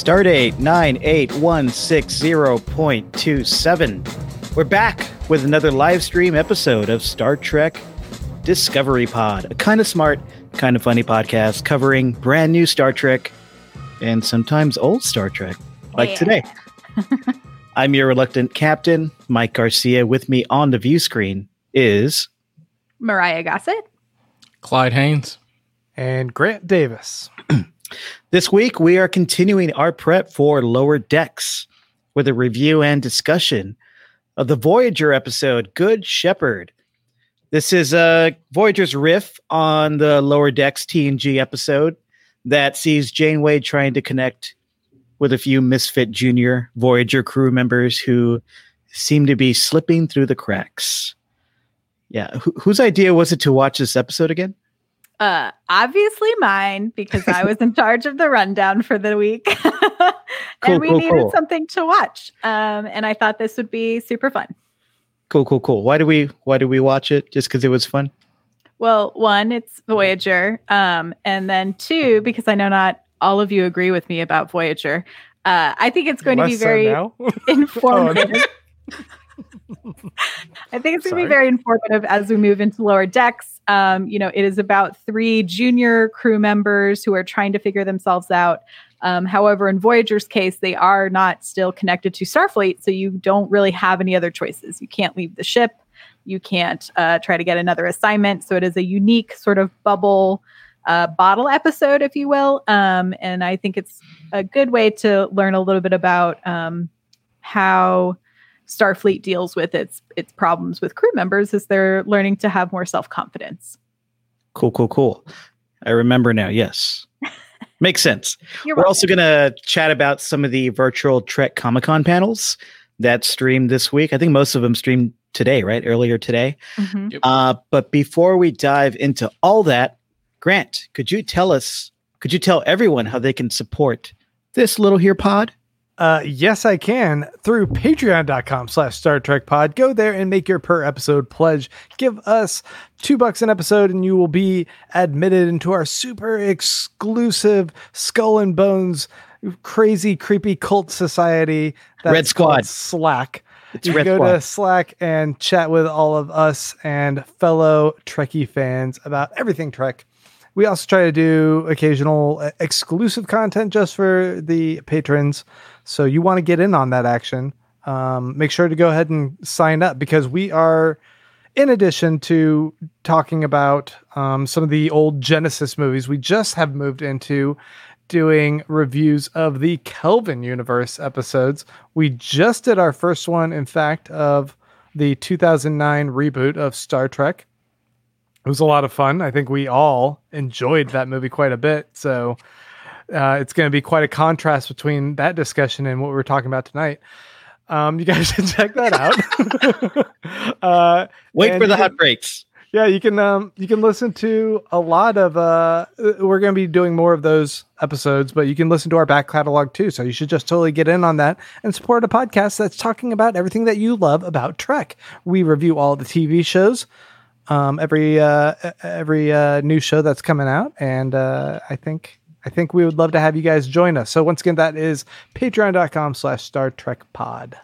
Stardate 98160.27. We're back with another live stream episode of Star Trek Discovery Pod, a kind of smart, kind of funny podcast covering brand new Star Trek and sometimes old Star Trek, like Yeah. today. I'm your reluctant captain, Mike Garcia. With me on the view screen is Mariah Gossett. Clyde Haynes. and Grant Davis. This week, we are continuing our prep for Lower Decks with a review and discussion of the Voyager episode, Good Shepherd. This is uh, Voyager's riff on the Lower Decks TNG episode that sees Janeway trying to connect with a few misfit junior Voyager crew members who seem to be slipping through the cracks. Yeah, wh- whose idea was it to watch this episode again? Uh, obviously mine because I was in charge of the rundown for the week, Cool, and we cool, needed cool. something to watch. Um, and I thought this would be super fun. Cool, cool, cool. Why do we why do we watch it? Just because it was fun? Well, one, it's Voyager, um, and then two, because I know not all of you agree with me about Voyager. Uh, I think it's going to be Less so very informative. I think it's going to be very informative as we move into lower decks. Um, you know, it is about three junior crew members who are trying to figure themselves out. Um, however, in Voyager's case, they are not still connected to Starfleet, so you don't really have any other choices. You can't leave the ship. You can't uh, try to get another assignment. So it is a unique sort of bubble uh, bottle episode, if you will. Um, and I think it's a good way to learn a little bit about um, how Starfleet deals with its its problems with crew members as they're learning to have more self confidence. Cool, cool, cool. I remember now. Yes. Makes sense. You're We're welcome. also going to chat about some of the virtual Trek Comic Con panels that streamed this week. I think most of them streamed today, right? Earlier today. Mhm. Uh, but before we dive into all that, Grant, could you tell us, could you tell everyone how they can support this little here pod? Uh, yes, I can through patreon.com slash Star Trek pod. Go there and make your per episode pledge. Give us two bucks an episode and you will be admitted into our super exclusive skull and bones crazy creepy cult society That's Red Squad. slack It's you can go Squad. to slack and chat with all of us and fellow trekkie fans about everything trek we also try to do occasional uh, exclusive content just for the patrons. So you want to get in on that action. Um, make sure to go ahead and sign up because we are, in addition to talking about um, some of the old Genesis movies, we just have moved into doing reviews of the Kelvin universe episodes. We just did our first one, in fact, of the 2009 reboot of Star Trek it was a lot of fun. I think we all enjoyed that movie quite a bit. So uh, it's going to be quite a contrast between that discussion and what we're talking about tonight. Um, you guys should check that out. uh, Wait for the hot breaks. yeah, you can um, you can listen to a lot of. Uh, we're going to be doing more of those episodes, but you can listen to our back catalog too. So you should just totally get in on that and support a podcast that's talking about everything that you love about Trek. We review all the TV shows um, every uh, every uh, new show that's coming out, and uh, I think I think we would love to have you guys join us. So once again, that is Patreon.com/slash Star Trek Pod.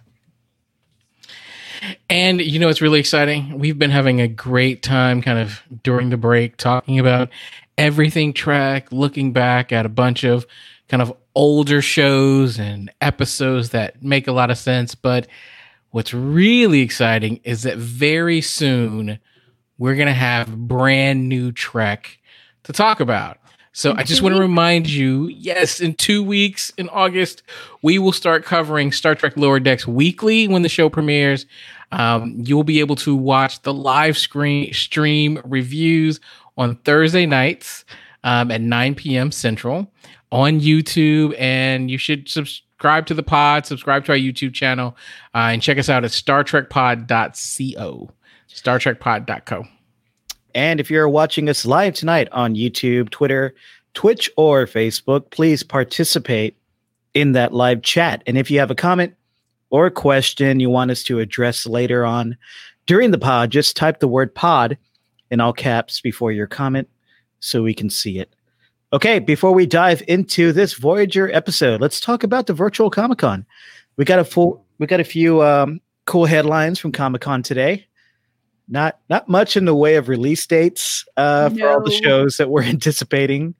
And you know, it's really exciting. We've been having a great time kind of during the break talking about everything Trek, looking back at a bunch of kind of older shows and episodes that make a lot of sense. But what's really exciting is that very soon we're going to have brand new Trek to talk about. So In I just want to remind you, yes, in two weeks in August, we will start covering Star Trek Lower Decks weekly when the show premieres. Um, you'll be able to watch the live screen stream reviews on Thursday nights um, at 9 p.m. Central on YouTube, and you should subscribe to the pod, subscribe to our YouTube channel, uh, and check us out at StarTrekPod.co, StarTrekPod.co. And if you're watching us live tonight on YouTube, Twitter, Twitch, or Facebook, please participate in that live chat. And if you have a comment or a question you want us to address later on during the pod, just type the word pod in all caps before your comment so we can see it. Okay, before we dive into this Voyager episode, let's talk about the virtual Comic Con. We got a full, we got a few um, cool headlines from Comic Con today. Not not much in the way of release dates uh, for all the shows that we're anticipating,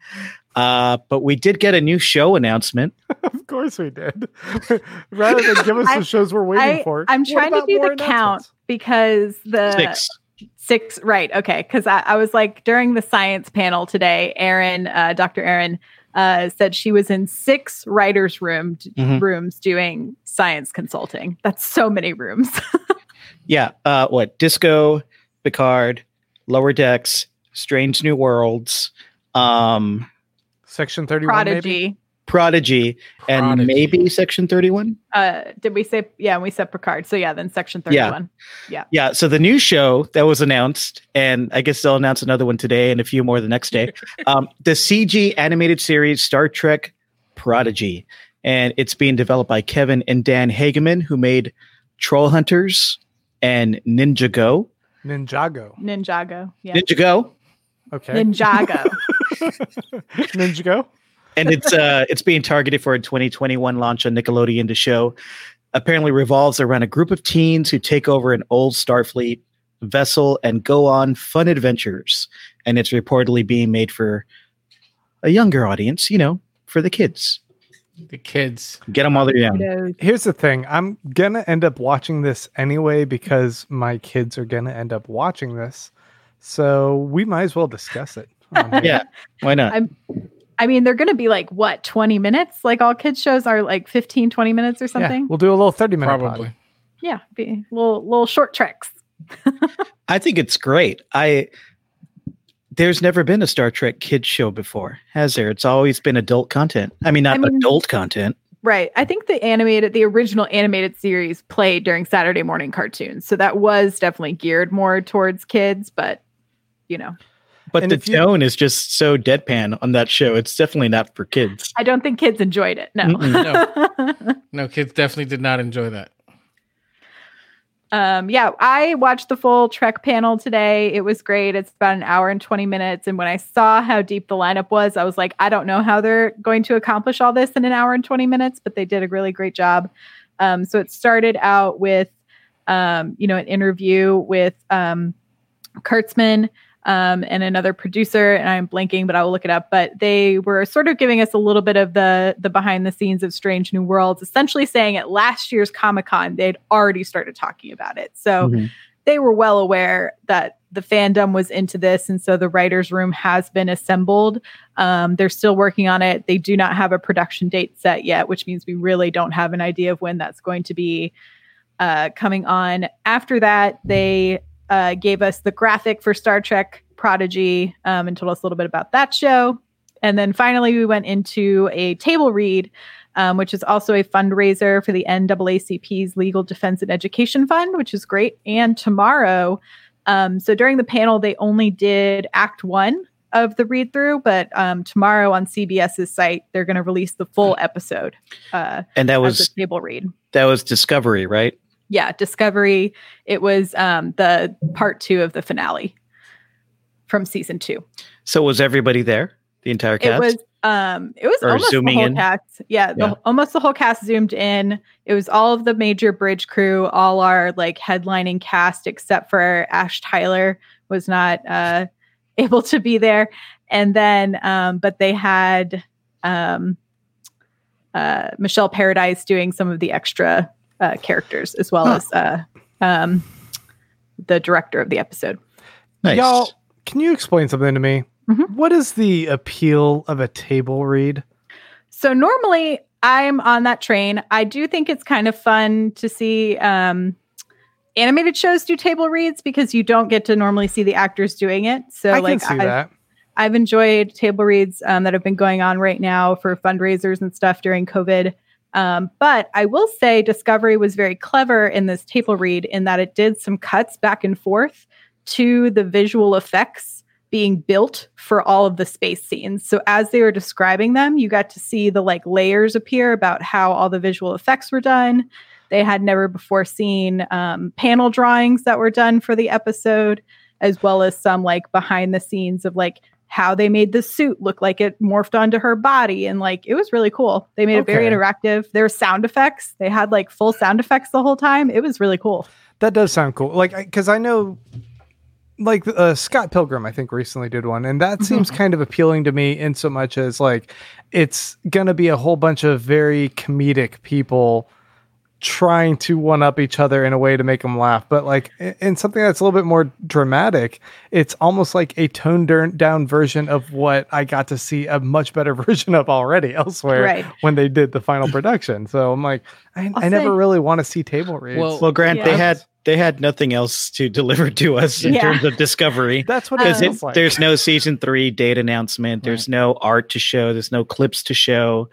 uh, but we did get a new show announcement. of course we did. Rather than give us I- the shows we're waiting I, for. I'm trying to do the count because the Six. Six, right? Okay, because I, I was like during the science panel today, Erin, uh, Dr. Erin, uh, said she was in six writers' room Mhm. rooms doing science consulting. That's so many rooms. Yeah. Uh, what? Disco, Picard, Lower Decks, Strange New Worlds, um, Section 31 maybe? Prodigy. Prodigy, and Prodigy. maybe Section 31. Uh, did we say? Yeah, we said Picard. So yeah, then Section Yeah. Thirty-One. Yeah. Yeah. So the new show that was announced, and I guess they'll announce another one today and a few more the next day. um, the CG animated series Star Trek Prodigy, and it's being developed by Kevin and Dan Hageman, who made Trollhunters and Ninja Go. Ninjago. Ninjago. Yeah. Ninja Go, Okay. Ninjago. Ninjago. and it's uh it's being targeted for a 2021 launch on Nickelodeon. The show apparently revolves around a group of teens who take over an old Starfleet vessel and go on fun adventures. And it's reportedly being made for a younger audience, you know, for the kids. The kids. Get them while they're young. Here's the thing. I'm gonna end up watching this anyway because my kids are gonna end up watching this. So we might as well discuss it. Yeah, why not? I'm- I mean, they're going to be like what 20 minutes? Like all kids shows are like 15, 20 minutes or Yeah, something. we'll do a little 30 minute Probably. pod. Yeah, be little little short treks. I think it's great. I there's never been a Star Trek kids show before, has there? It's always been adult content. I mean, not I mean- adult content. Right. I think the animated, the original animated series played during Saturday morning cartoons. So that was definitely geared more towards kids, but you know, But And the if you- tone is just so deadpan on that show. It's definitely not for kids. I don't think kids enjoyed it. No. no. No, kids definitely did not enjoy that. Um, yeah, I watched the full Trek panel today. It was great. It's about an hour and 20 minutes. And when I saw how deep the lineup was, I was like, I don't know how they're going to accomplish all this in an hour and 20 minutes, but they did a really great job. Um, so it started out with, um, you know, an interview with um, Kurtzman um, and another producer, and I'm blanking, but I will look it up. But they were sort of giving us a little bit of the the behind the scenes of Strange New Worlds, essentially saying at last year's Comic Con they'd already started talking about it. So Mhm. they were well aware that the fandom was into this, and so the writers' room has been assembled. Um, they're still working on it. They do not have a production date set yet, which means we really don't have an idea of when that's going to be uh, coming on. After that, they uh, gave us the graphic for Star Trek Prodigy um, and told us a little bit about that show. And then finally, we went into a table read, um, which is also a fundraiser for the NAACP's Legal Defense and Education Fund, which is great. And tomorrow, um, so during the panel, they only did Act One of the read through, but um, tomorrow on CBS's site, they're going to release the full episode uh, And that was a table read that was Discovery, right? Yeah discovery it was um the part two of the finale from season two So was everybody there? The entire cast? it was um it was Or almost the whole in? cast yeah, the, almost the whole cast zoomed in it was all of the major bridge crew all our like headlining cast except for ash tyler was not uh able to be there and then um but they had um uh michelle paradise doing some of the extra uh characters as well Huh. as uh um the director of the episode nice. Y'all, can you explain something to me? Mhm. What is the appeal of a table read? So normally I'm on that train. I do think it's kind of fun to see um, animated shows do table reads because you don't get to normally see the actors doing it. So I like can see I've, that. I've enjoyed table reads um, that have been going on right now for fundraisers and stuff during COVID. Um, but I will say Discovery was very clever in this table read in that it did some cuts back and forth to the visual effects being built for all of the space scenes. So as they were describing them, you got to see the like layers appear about how all the visual effects were done. They had never before seen um, panel drawings that were done for the episode, as well as some like behind the scenes of like how they made the suit look like it morphed onto her body and like it was really cool. They made it very interactive. There were sound effects. They had like full sound effects the whole time. It was really cool. That does sound cool. Like, because I know, like uh, Scott Pilgrim, I think recently did one, and that seems kind of appealing to me in so much as like it's gonna be a whole bunch of very comedic people trying to one up each other in a way to make them laugh. But like in something that's a little bit more dramatic, it's almost like a toned down version of what I got to see a much better version of already elsewhere Right. when they did the final production. So I'm like, I, I'll never say- really want to see table reads. Well- Well, Grant, they had they had nothing else to deliver to us in Yeah. terms of discovery. that's what it Because feels like. there's no season three date announcement. There's no art to show. There's no clips to show.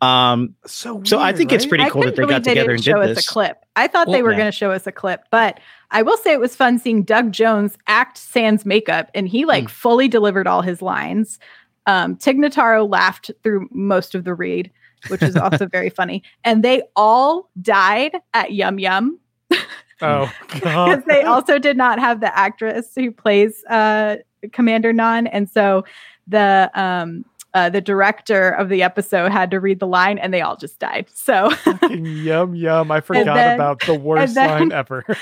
Um, so so I weird, think it's pretty cool that couldn't they got they together didn't and show did us this. a clip. I thought they Well, were yeah. going to show us a clip, but I will say it was fun seeing Doug Jones act Sans makeup, and he like fully delivered all his lines. Um, Tig Notaro laughed through most of the read, which is also very funny, and they all died at Yum Yum Oh because they also did not have the actress who plays uh, Commander Nhan, and so the um, uh, the director of the episode had to read the line, and they all just died. So. yum yum. I forgot then- about the worst then- line ever.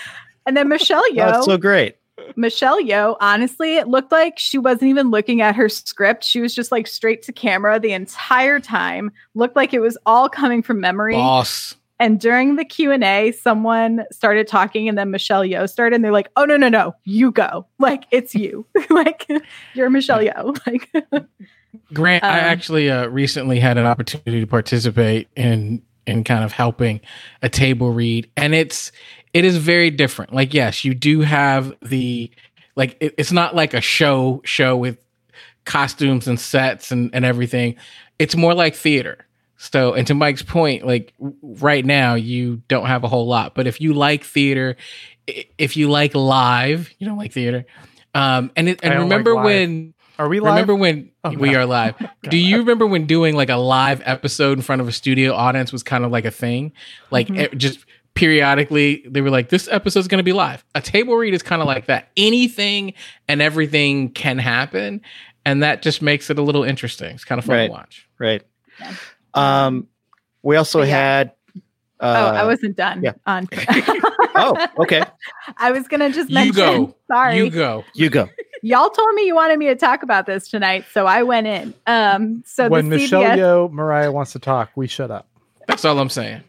And then Michelle Yeoh, That's so great. Michelle Yeoh, honestly, it looked like she wasn't even looking at her script. She was just like straight to camera the entire time. Looked like it was all coming from memory. Boss. And during the Q and A, someone started talking, and then Michelle Yeoh started, and they're like, "Oh no, no, no, you go! Like it's you! like you're Michelle Yeoh! Like Grant, I Um, actually uh, recently had an opportunity to participate in in kind of helping a table read, and it's it is very different. Like, yes, you do have the like it, it's not like a show show with costumes and sets and and everything. It's more like theater. So, and to Mike's point, like right now, you don't have a whole lot. But if you like theater, if you like live, you don't like theater. Um, and it, and don't like remember when Are we live? Remember when Oh, we no. are live? Do you remember when doing like a live episode in front of a studio audience was kind of like a thing? Like Mhm. it just periodically they were like, "This episode's going to be live." A table read is kind of like that. Anything and everything can happen, and that just makes it a little interesting. It's kind of fun Right. to watch. Right. Yeah. Um, we also yeah. had. Uh, oh, I wasn't done. yeah. On. Oh, okay. I was gonna just You mention. go. Sorry, You go. You go. y'all told me you wanted me to talk about this tonight, so I went in. Um, so when the Michelle CBS, Yeoh Mariah wants to talk, we shut up. That's all I'm saying.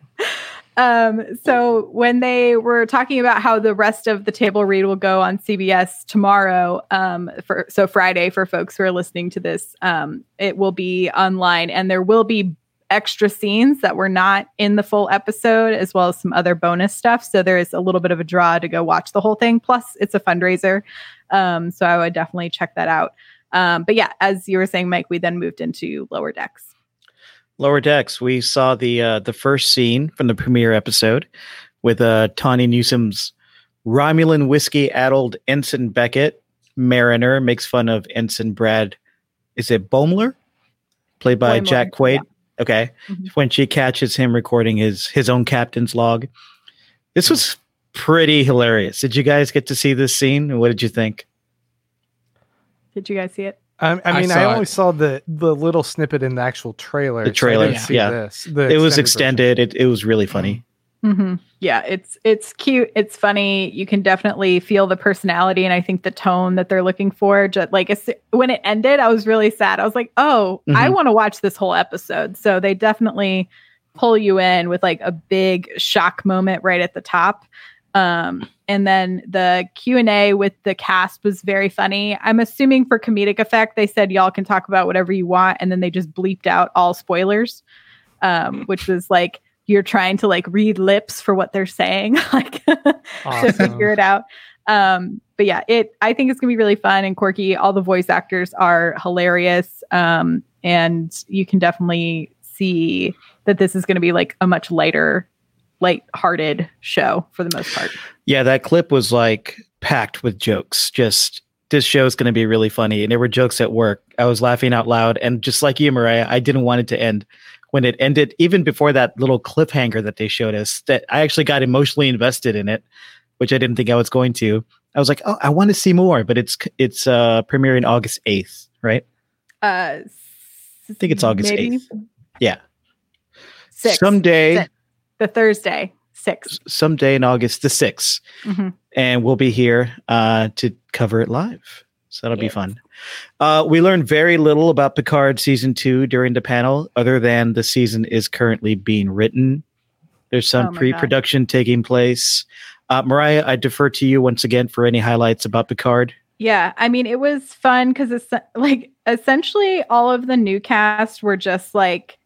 um, so when they were talking about how the rest of the table read will go on CBS tomorrow, um, for so Friday for folks who are listening to this, um, it will be online, and there will be extra scenes that were not in the full episode, as well as some other bonus stuff. So there is a little bit of a draw to go watch the whole thing. Plus, it's a fundraiser, um, so I would definitely check that out. Um, but yeah, as you were saying, Mike, we then moved into lower decks. Lower decks. We saw the uh, the first scene from the premiere episode with uh, Tawny Newsome's Romulan whiskey addled Ensign Beckett. Mariner makes fun of Ensign Brad. Is it Boimler? Played by Boimler, Jack Quaid. Okay. Mhm. When she catches him recording his his own captain's log. This was pretty hilarious. Did you guys get to see this scene? What did you think? Did you guys see it? I, I I mean, I, saw only it. saw the the little snippet in the actual trailer. The so I trailer, didn't see yeah. this. The it was extended version. extended. It, it was really funny. Hmm Yeah, it's it's cute. It's funny. You can definitely feel the personality and I think the tone that they're looking for. Just like when it ended, I was really sad. I was like, oh, I Mhm. want to watch this whole episode. So they definitely pull you in with like a big shock moment right at the top. Um, and then the Q and A with the cast was very funny. I'm assuming for comedic effect, they said y'all can talk about whatever you want, and then they just bleeped out all spoilers, um, which was like you're trying to like read lips for what they're saying, like to Awesome. figure it out. Um, but yeah, it I think it's gonna be really fun and quirky. All the voice actors are hilarious, um, and you can definitely see that this is going to be like a much lighter, light-hearted show for the most part. Yeah, that clip was like packed with jokes. Just this show is going to be really funny, and there were jokes at work. I was laughing out loud, and just like you, Mariah, I didn't want it to end. When it ended, even before that little cliffhanger that they showed us, that I actually got emotionally invested in it, which I didn't think I was going to. I was like, oh, I want to see more, but it's it's uh, premiering August eighth, right? Uh, I think it's August 8th. Yeah. Six. Someday, Six. the Thursday, six. someday in August the 6th. Mhm. And we'll be here uh, to cover it live. So that'll be fun. Uh, we learned very little about Picard season two during the panel, other than the season is currently being written. There's Oh some my God. pre production taking place. Uh, Mariah, I defer to you once again for any highlights about Picard. Yeah, I mean, it was fun because it's like essentially all of the new cast were just like,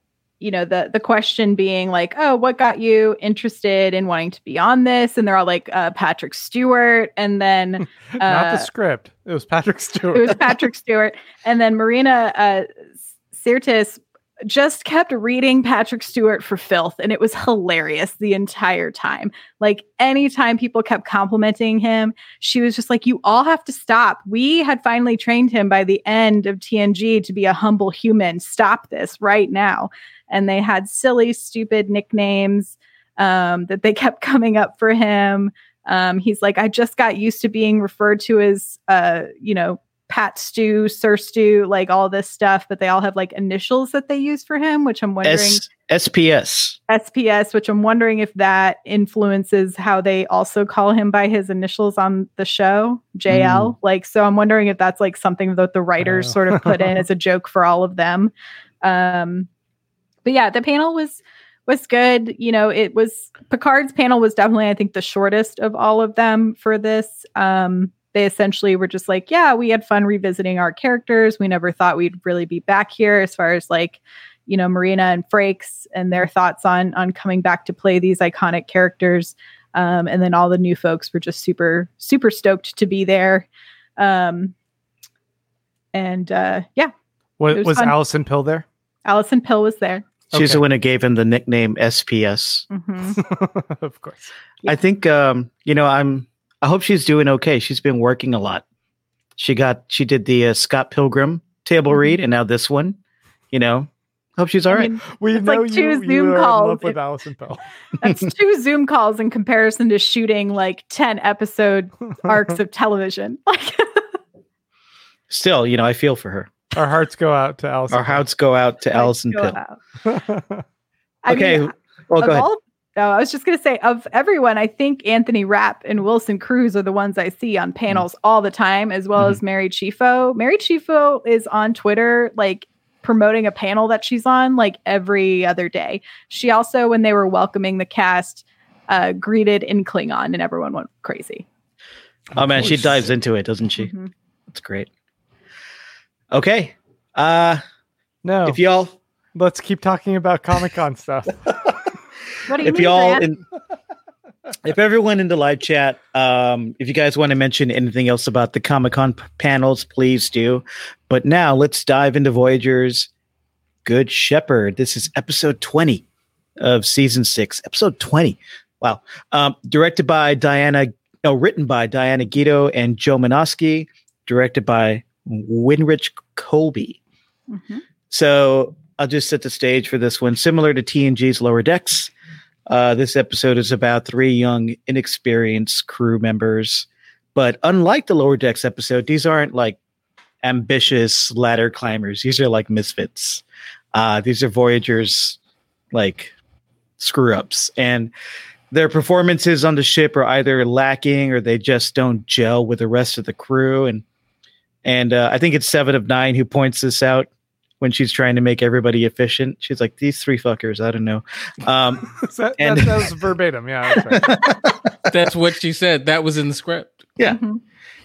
you know, the the question being like, oh, what got you interested in wanting to be on this? And they're all like, uh, Patrick Stewart, and then Not the Uh, script. It was Patrick Stewart. it was Patrick Stewart, and then Marina uh, Sirtis just kept reading Patrick Stewart for filth, and it was hilarious the entire time. Like anytime people kept complimenting him, she was just like, "You all have to stop. We had finally trained him by the end of TNG to be a humble human. Stop this right now." And they had silly, stupid nicknames um, that they kept coming up for him. Um, he's like, I just got used to being referred to as, uh, you know, Pat Stew, Sir Stew, like all this stuff, but they all have like initials that they use for him, which I'm wondering S- SPS. SPS, which I'm wondering if that influences how they also call him by his initials on the show, JL. Like, so I'm wondering if that's like something that the writers Oh. sort of put in as a joke for all of them. Um, but yeah, the panel was was good. You know, it was Picard's panel was definitely, I think, the shortest of all of them for this. Um, they essentially were just like, yeah, we had fun revisiting our characters. We never thought we'd really be back here as far as like, you know, Marina and Frakes and their thoughts on on coming back to play these iconic characters. Um, and then all the new folks were just super, super stoked to be there. Um, and uh, yeah, was it was was. Allison Pill there? Allison Pill was there. She's Okay. the one who gave him the nickname SPS. Mhm. of course. I think um, you know, I'm I hope she's doing okay. She's been working a lot. She got she did the uh, Scott Pilgrim table Mhm. read and now this one. You know, hope she's all I right. mean, We It's know like two you, Zoom you are in calls. love with If- Allison Pill. that's two Zoom calls in comparison to shooting like 10 episode arcs of television. Like, Still, you know, I feel for her. Our hearts go out to Allison. Our hearts go out to Allison go Pill. out. Pill. I okay, mean, well, go ahead. all, no, I was just going to say, of everyone, I think Anthony Rapp and Wilson Cruz are the ones I see on panels all the time, as well Mhm. as Mary Chieffo. Mary Chieffo is on Twitter, like promoting a panel that she's on like every other day. She also, when they were welcoming the cast, uh, greeted in Klingon, and everyone went crazy. Oh man, she dives into it, doesn't she? Mhm. That's great. Okay. Uh no, if y'all let's keep talking about Comic Con stuff. What do you if mean, y'all in, if everyone in the live chat um if you guys want to mention anything else about the comic-con p- panels please do. But now let's dive into voyager's good shepherd. This is episode 20 of season 6 episode 20 wow. Um directed by diana no written by dianna gitto and joe Menosky, directed by winrich kolbe Mhm. so I'll just set the stage for this one. Similar to TNG's Lower Decks, uh, this episode is about three young, inexperienced crew members. But unlike the Lower Decks episode, these aren't like ambitious ladder climbers. These are like misfits. Uh, these are Voyagers, like screw ups. And their performances on the ship are either lacking or they just don't gel with the rest of the crew. And and uh, I think it's Seven of Nine who points this out when she's trying to make everybody efficient. She's like, these three fuckers, I don't know. Um, that, And- that, that was verbatim. Yeah, that's right. That's what she said. That was in the script. Yeah. Mhm.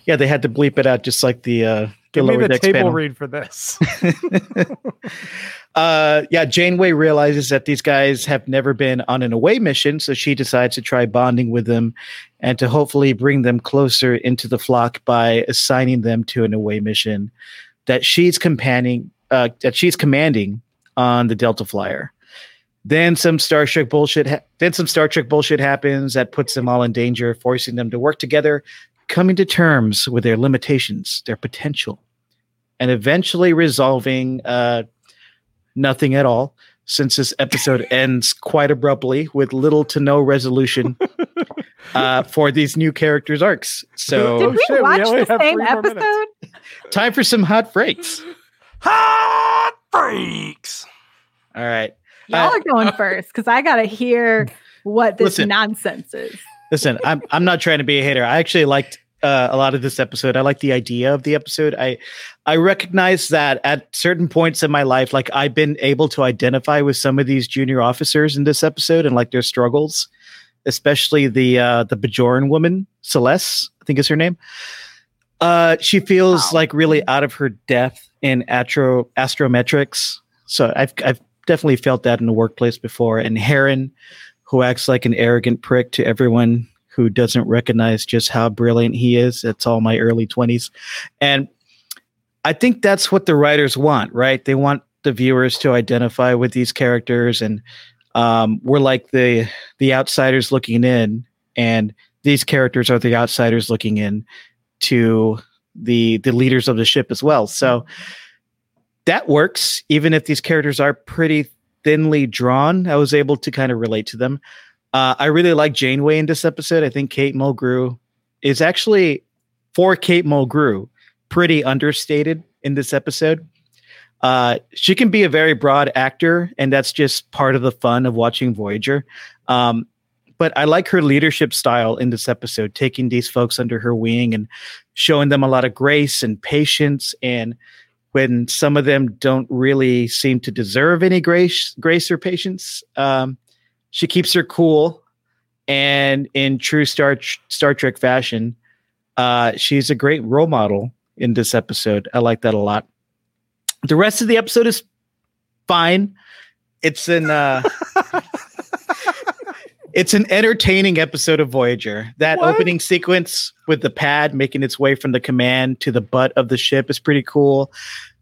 yeah, they had to bleep it out just like the uh the Give me lower the table panel. read for this. uh yeah, Janeway realizes that these guys have never been on an away mission, so she decides to try bonding with them and to hopefully bring them closer into the flock by assigning them to an away mission that she's companion uh that she's commanding on the Delta Flyer. Then some Star Trek bullshit. Ha- then some Star Trek bullshit happens that puts them all in danger, forcing them to work together, coming to terms with their limitations, their potential, and eventually resolving uh, nothing at all. Since this episode ends quite abruptly with little to no resolution uh, for these new characters' arcs. Did So Oh, we shit, we watch only the same three more minutes. episode? time for some hot breaks. Hot freaks. All right. Y'all Uh, are going first because I gotta hear what this Listen. nonsense is. Listen, I'm I'm not trying to be a hater. I actually liked uh, a lot of this episode. I like the idea of the episode. I I recognize that at certain points in my life, like I've been able to identify with some of these junior officers in this episode and like their struggles, especially the uh, the Bajoran woman, Celeste, I think is her name. Uh, she feels Wow. like really out of her depth in astro astrometrics. So I've I've definitely felt that in the workplace before. And Harren, who acts like an arrogant prick to everyone who doesn't recognize just how brilliant he is. That's all my early 20s. And I think that's what the writers want, right? They want the viewers to identify with these characters and um, we're like the the outsiders looking in and these characters are the outsiders looking in to the the leaders of the ship as well. So that works even if these characters are pretty thinly drawn. I was able to kind of relate to them. Uh, I really like Janeway in this episode. I think Kate Mulgrew is actually, for Kate Mulgrew, pretty understated in this episode. Uh, she can be a very broad actor, and that's just part of the fun of watching Voyager. Um, but I like her leadership style in this episode, taking these folks under her wing and showing them a lot of grace and patience. And when some of them don't really seem to deserve any grace, grace or patience, um, she keeps her cool. And in true Star Star Trek fashion, uh, she's a great role model in this episode. I like that a lot. The rest of the episode is fine. It's in uh, it's an entertaining episode of Voyager. That What? opening sequence with the pad making its way from the command to the butt of the ship is pretty cool.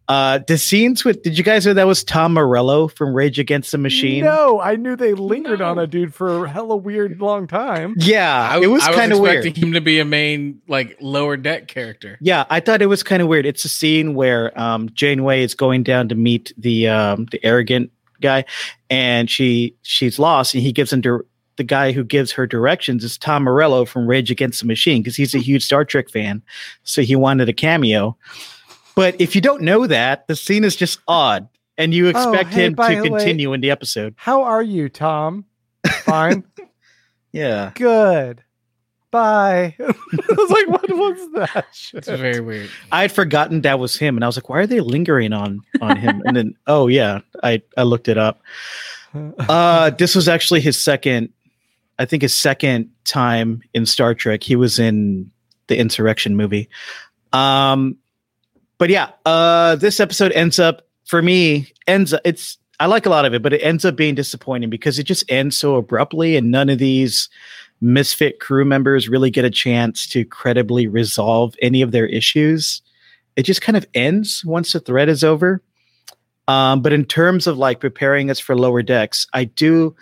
Uh, the scenes with did you guys know that was Tom Morello from Rage Against the Machine? No, I knew they lingered on a dude for a hella weird long time. Yeah, I, it was I kind of weird. expecting him to be a main like lower deck character. Yeah, I thought it was kind of weird. It's a scene where um, Janeway is going down to meet the um, the arrogant guy, and she she's lost, and he gives him dir- the guy who gives her directions is Tom Morello from Rage Against the Machine because he's a huge Star Trek fan, so he wanted a cameo. But if you don't know that, the scene is just odd, and you expect hey, him to the way- continue in the episode. How are you, Tom? Fine. Yeah, Good. Bye. I was like, what was that? It's very weird. I had forgotten that was him, and I was like, "Why are they lingering on on him?" and then, oh yeah, I I looked it up. Uh, this was actually his second, I think his second time in Star Trek. He was in the Insurrection movie. Um, but yeah, uh, this episode ends up for me ends up it's I like a lot of it, but it ends up being disappointing because it just ends so abruptly, and none of these misfit crew members really get a chance to credibly resolve any of their issues. It just kind of ends once the thread is over. Um, but in terms of like preparing us for lower decks, I do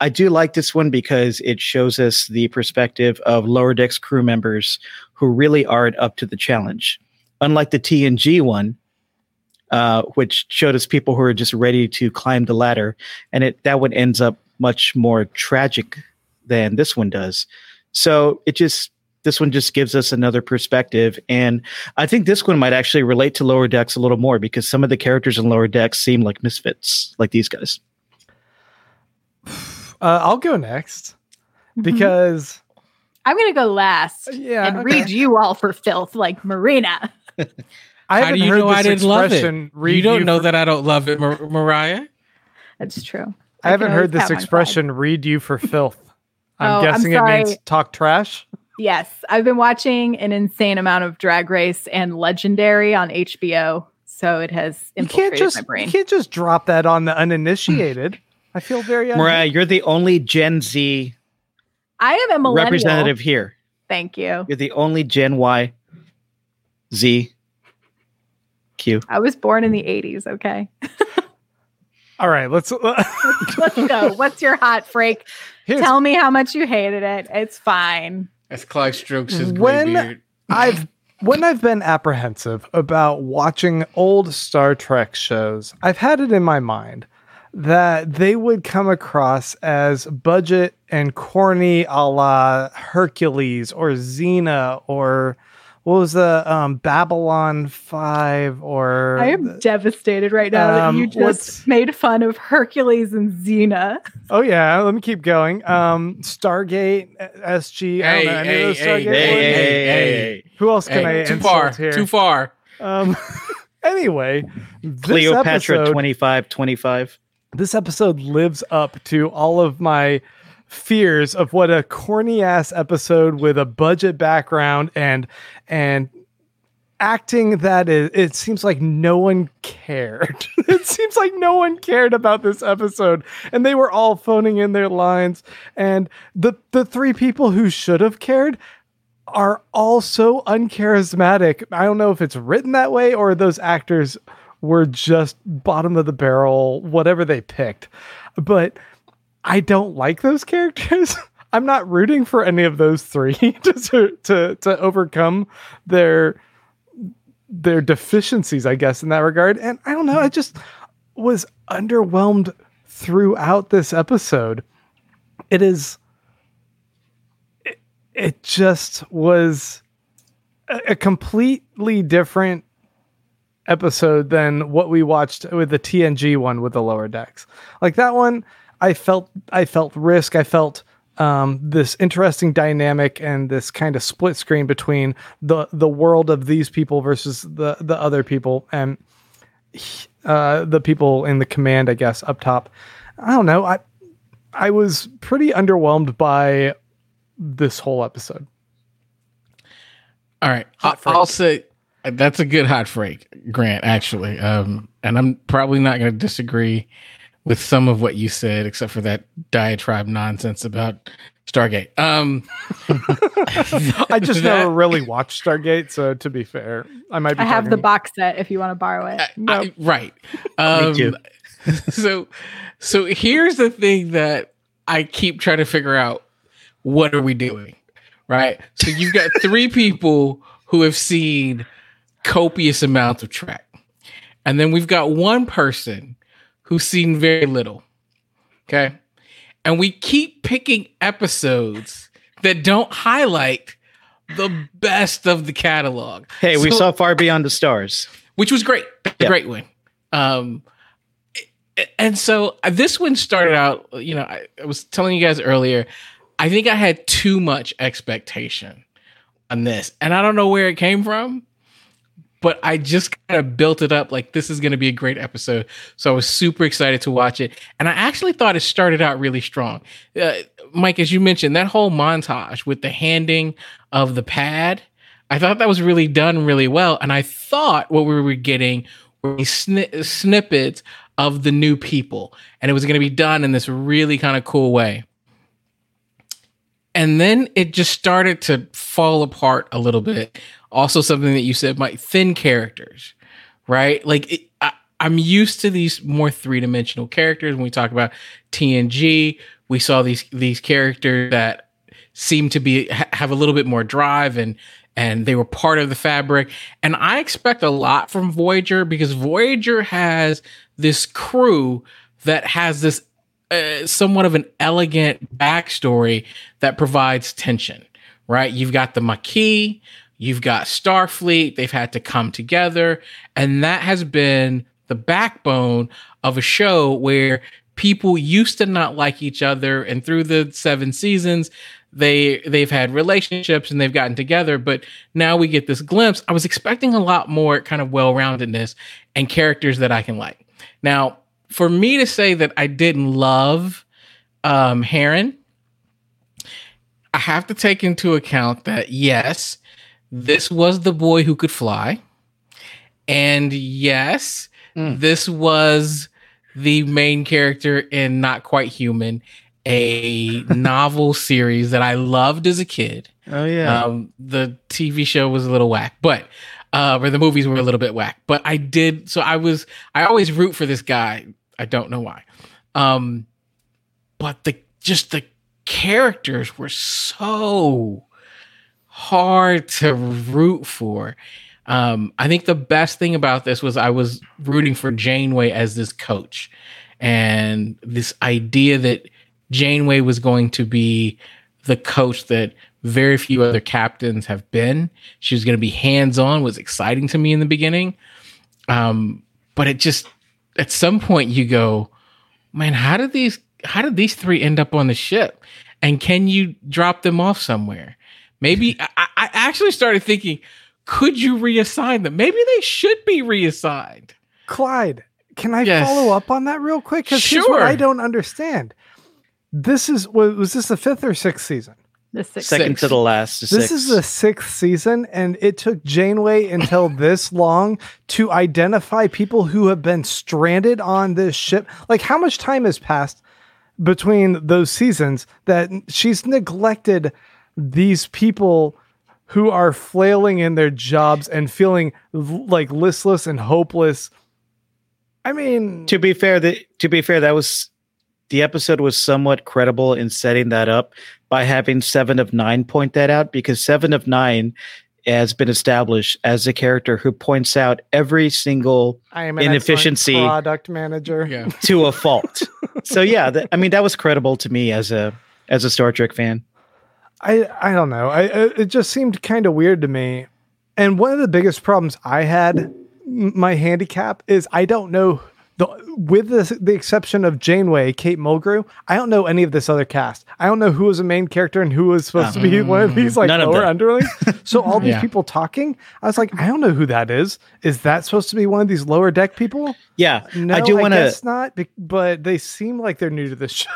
I do like this one because it shows us the perspective of lower decks crew members who really aren't up to the challenge. Unlike the TNG one, uh, which showed us people who are just ready to climb the ladder, and it that one ends up much more tragic than this one does. So it just this one just gives us another perspective, and I think this one might actually relate to lower decks a little more because some of the characters in lower decks seem like misfits, like these guys. Uh, I'll go next Mhm. because I'm gonna go last yeah, and okay. read you all for filth like Marina. I haven't do you heard know I this didn't love it? expression, read You don't know for- that I don't love it, Mar- Mariah. That's true. I haven't heard this expression "read you for filth." I'm Oh, I'm guessing it means talk trash. Yes, I've been watching an insane amount of Drag Race and Legendary on HBO, so it has You can't just my you can't just drop that on the uninitiated. I feel very Mariah, you're the only Gen Z I am a millennial. representative here. Thank you. You're the only Gen Y, Z, Q. I was born in the 80s. Okay, All right, let's. Uh, let's go. What's your hot freak? Here's, Tell me how much you hated it. It's fine. As Clive strokes his gray When- beard. I've when I've been apprehensive about watching old Star Trek shows, I've had it in my mind that they would come across as budget and corny a la Hercules or Xena or what was the um Babylon Five or I am devastated right now that Um, you just made fun of Hercules and Xena. oh yeah, let me keep going. Um, Stargate, SG. I don't Hey, know any of hey, those hey, Stargate Hey, hey, hey, hey, hey. hey. Who else can Hey, I too far, here? too far. Um, anyway, this Cleopatra episode, 25 25. This episode lives up to all of my fears of what a corny ass episode with a budget background and and acting that is it seems like no one cared. It seems like no one cared about this episode and they were all phoning in their lines and the the three people who should have cared are all so uncharismatic. I don't know if it's written that way or those actors were just bottom of the barrel whatever they picked but I don't like those characters. I'm not rooting for any of those three to to to overcome their their deficiencies, I guess, in that regard. And I don't know, I just was underwhelmed throughout this episode. It is it, it just was a, a completely different episode than what we watched with the TNG one with the lower decks. Like that one, I felt I felt risk. I felt um, this interesting dynamic and this kind of split screen between the the world of these people versus the the other people and uh, the people in the command, I guess, up top. I don't know. I I was pretty underwhelmed by this whole episode. All right, Hot I- I'll say that's a good hot freak, Grant. Actually, um, and I'm probably not going to disagree with some of what you said, except for that diatribe nonsense about Stargate. Um, I just that- never really watched Stargate, so to be fair, I might be. I have the talking- box set if you want to borrow it. I- No. I- right. Um, too. so, so here's the thing that I keep trying to figure out: what are we doing? Right. So you've got three people who have seen copious amounts of Trek. and then we've got one person who's seen very little. Okay, and we keep picking episodes that don't highlight the best of the catalog Hey, we saw Far Beyond the Stars. which was great, a Yeah. great one. Um, and so uh, this one started out. You know, I, I was telling you guys earlier. I think I had too much expectation on this, and I don't know where it came from. But I just kind of built it up like this is going to be a great episode. So I was super excited to watch it. And I actually thought it started out really strong. Uh, Mike, as you mentioned, that whole montage with the handing of the pad, I thought that was really done really well. And I thought what we were getting were sni- snippets of the new people. And it was going to be done in this really kind of cool way. And then it just started to fall apart a little bit. Also, something that you said, Mike, thin characters, right? Like, it, I, I'm used to these more three dimensional characters. When we talk about TNG, we saw these these characters that seem to be ha- have a little bit more drive and and they were part of the fabric. And I expect a lot from Voyager because Voyager has this crew that has this uh, somewhat of an elegant backstory that provides tension, right? You've got the Maquis, you've got Starfleet, they've had to come together, and that has been the backbone of a show where people used to not like each other and through the seven seasons they they've had relationships and they've gotten together but now we get this glimpse i was expecting a lot more kind of well-roundedness and characters that i can like now for me to say that i didn't love um harren i have to take into account that yes this was the boy who could fly and yes Mm. this was the main character in Not Quite Human, a novel series that I loved as a kid. Oh yeah. Um, the TV show was a little whack, but uh, or the movies were a little bit whack. But I did so I was I always root for this guy. I don't know why. Um, but the just the characters were so hard to root for. Um, I think the best thing about this was I was rooting for Janeway as this coach, and this idea that Janeway was going to be the coach that very few other captains have been. She was going to be hands on, was exciting to me in the beginning. Um, but it just at some point you go, man, how did these how did these three end up on the ship? And can you drop them off somewhere? Maybe I, I actually started thinking, could you reassign them? Maybe they should be reassigned. Clyde, can I Yes. follow up on that real quick? Because here's what Sure. I don't understand. This is was, was this the fifth or sixth season? The six. Second Six. to the last. This six. is the sixth season, and it took Janeway until this long to identify people who have been stranded on this ship. Like, how much time has passed between those seasons that she's neglected these people who are flailing in their jobs and feeling like listless and hopeless? I mean, to be fair, that to be fair, that was the episode was somewhat credible in setting that up by having Seven of Nine point that out because Seven of Nine has been established as a character who points out every single I am an inefficiency- product manager. Yeah. to a fault. so yeah, that, I mean that was credible to me as a as a Star Trek fan. I I don't know. I I- it just seemed kind of weird to me. And one of the biggest problems I had, m- my handicap is I don't know the with the the exception of Janeway, Kate Mulgrew. I don't know any of this other cast. I don't know who was a main character and who was supposed to be one of these like lower them. underlings. So all these Yeah. people talking, I was like, I don't know who that is. Is that supposed to be one of these lower deck people? Yeah, No, I do want to guess not. But they seem like they're new to the show.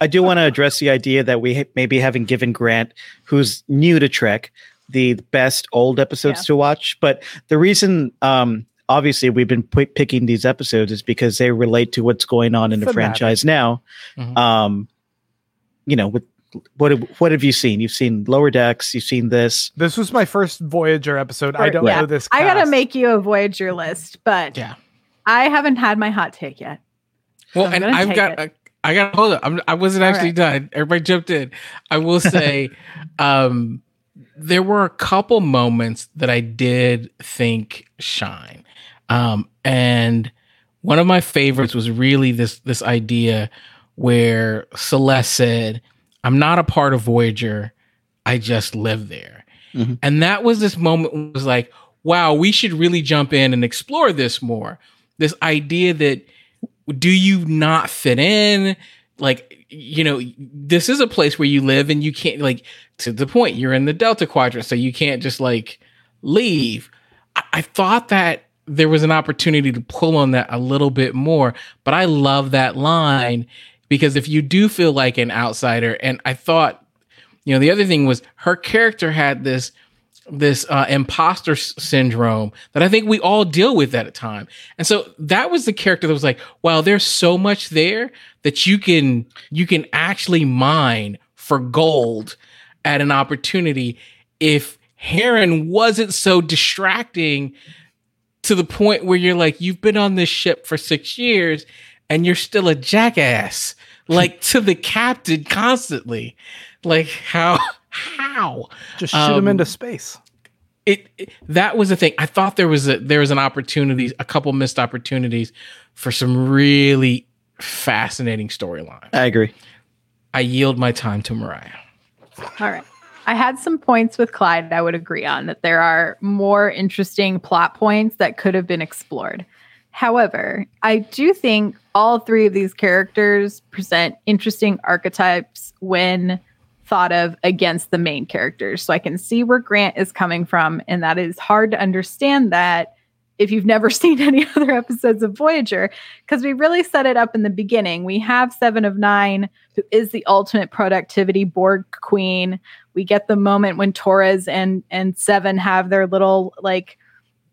I do want to address the idea that we ha- maybe haven't given Grant, who's new to Trek, the best old episodes Yeah. to watch. But the reason, um, obviously, we've been p- picking these episodes is because they relate to what's going on in the franchise now. Mhm. Um, you know, with what have, what have you seen? You've seen Lower Decks. You've seen this. This was my first Voyager episode. I don't yeah. know this. I gotta make you a Voyager list, but Yeah. I haven't had my hot take yet. Well, I'm and I've got, it. I, I got hold up. I'm, I wasn't actually right. done. Everybody jumped in. I will say, um, there were a couple moments that I did think shine, um, and one of my favorites was really this this idea where Celeste said, "I'm not a part of Voyager. I just live there," Mhm. and that was this moment was like, "Wow, we should really jump in and explore this more." This idea that do you not fit in like you know this is a place where you live and you can't like to the point you're in the delta quadrant so you can't just like leave I, I thought that there was an opportunity to pull on that a little bit more but i love that line because if you do feel like an outsider and i thought you know the other thing was her character had this this uh, imposter s- syndrome that I think we all deal with at a time. And so that was the character that was like, wow, there's so much there that you can you can actually mine for gold at an opportunity if Harren wasn't so distracting to the point where you're like, you've been on this ship for six years and you're still a jackass, like to the captain constantly. Like how how? Just shoot him Um, into space. it, it- that was the thing. I thought there was a there was an opportunity, a couple missed opportunities for some really fascinating storyline. I agree. I yield my time to Mariah. All right. I had some points with Clyde I would agree on that there are more interesting plot points that could have been explored. However, I do think all three of these characters present interesting archetypes when thought of against the main characters. So I can see where Grant is coming from, and that is hard to understand that if you've never seen any other episodes of Voyager, because we really set it up in the beginning. We have Seven of Nine, who is the ultimate productivity Borg queen. We get the moment when Torres and and Seven have their little like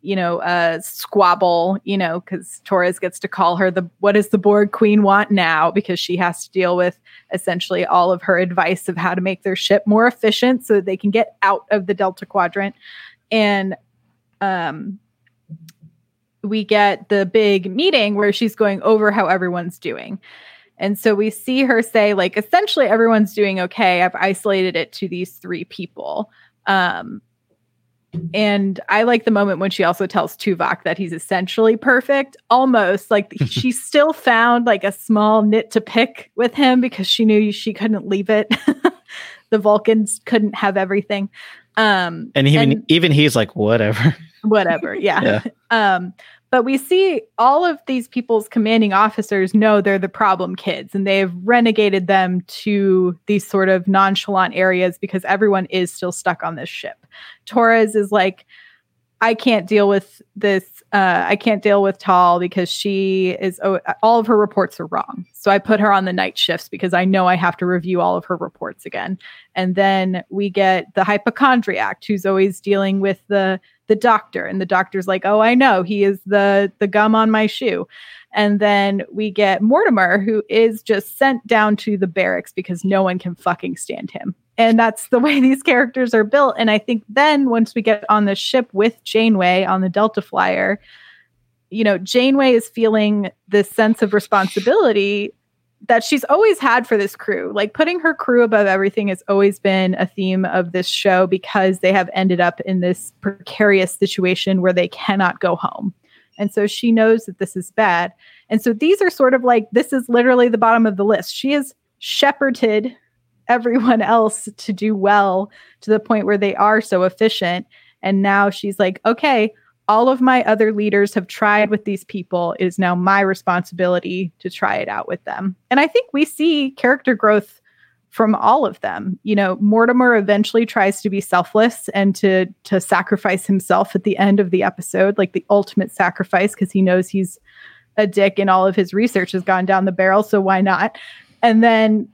you know, uh, squabble, you know, because Torres gets to call her the what does the Borg Queen want now? Because she has to deal with essentially all of her advice of how to make their ship more efficient so that they can get out of the Delta Quadrant. And um, we get the big meeting where she's going over how everyone's doing. And so we see her say, like, essentially everyone's doing okay. I've isolated it to these three people. Um, and I like the moment when she also tells Tuvok that he's essentially perfect, almost like she still found like a small nit to pick with him because she knew she couldn't leave it the Vulcans couldn't have everything. Um, And even And- even he's like, whatever. whatever. Yeah. Yeah. Um, but we see all of these people's commanding officers know they're the problem kids and they've renegated them to these sort of nonchalant areas because everyone is still stuck on this ship. Torres is like, I can't deal with this. Uh, I can't deal with Tal because she is, oh, all of her reports are wrong. So I put her on the night shifts because I know I have to review all of her reports again. And then we get the hypochondriac who's always dealing with the the doctor and the doctor's like oh i know he is the the gum on my shoe. And then we get mortimer who is just sent down to the barracks because no one can fucking stand him. And that's the way these characters are built. And i think then once we get on the ship with janeway on the delta flyer you know janeway is feeling this sense of responsibility that she's always had for this crew. Like putting her crew above everything has always been a theme of this show because they have ended up in this precarious situation where they cannot go home. And so she knows that this is bad. And so these are sort of like this is literally the bottom of the list. She has shepherded everyone else to do well to the point where they are so efficient. And now she's like, okay, all of my other leaders have tried with these people. It is now my responsibility to try it out with them. And I think we see character growth from all of them. You know, Mortimer eventually tries to be selfless and to to sacrifice himself at the end of the episode, like the ultimate sacrifice because he knows he's a dick and all of his research has gone down the barrel, so why not? And then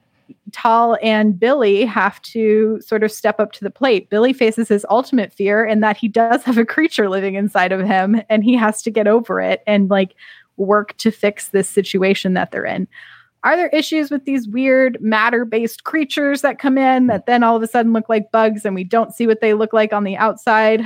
Tal and Billy have to sort of step up to the plate. Billy faces his ultimate fear in that he does have a creature living inside of him and he has to get over it and like work to fix this situation that they're in. Are there issues with these weird matter based creatures that come in that then all of a sudden look like bugs and we don't see what they look like on the outside?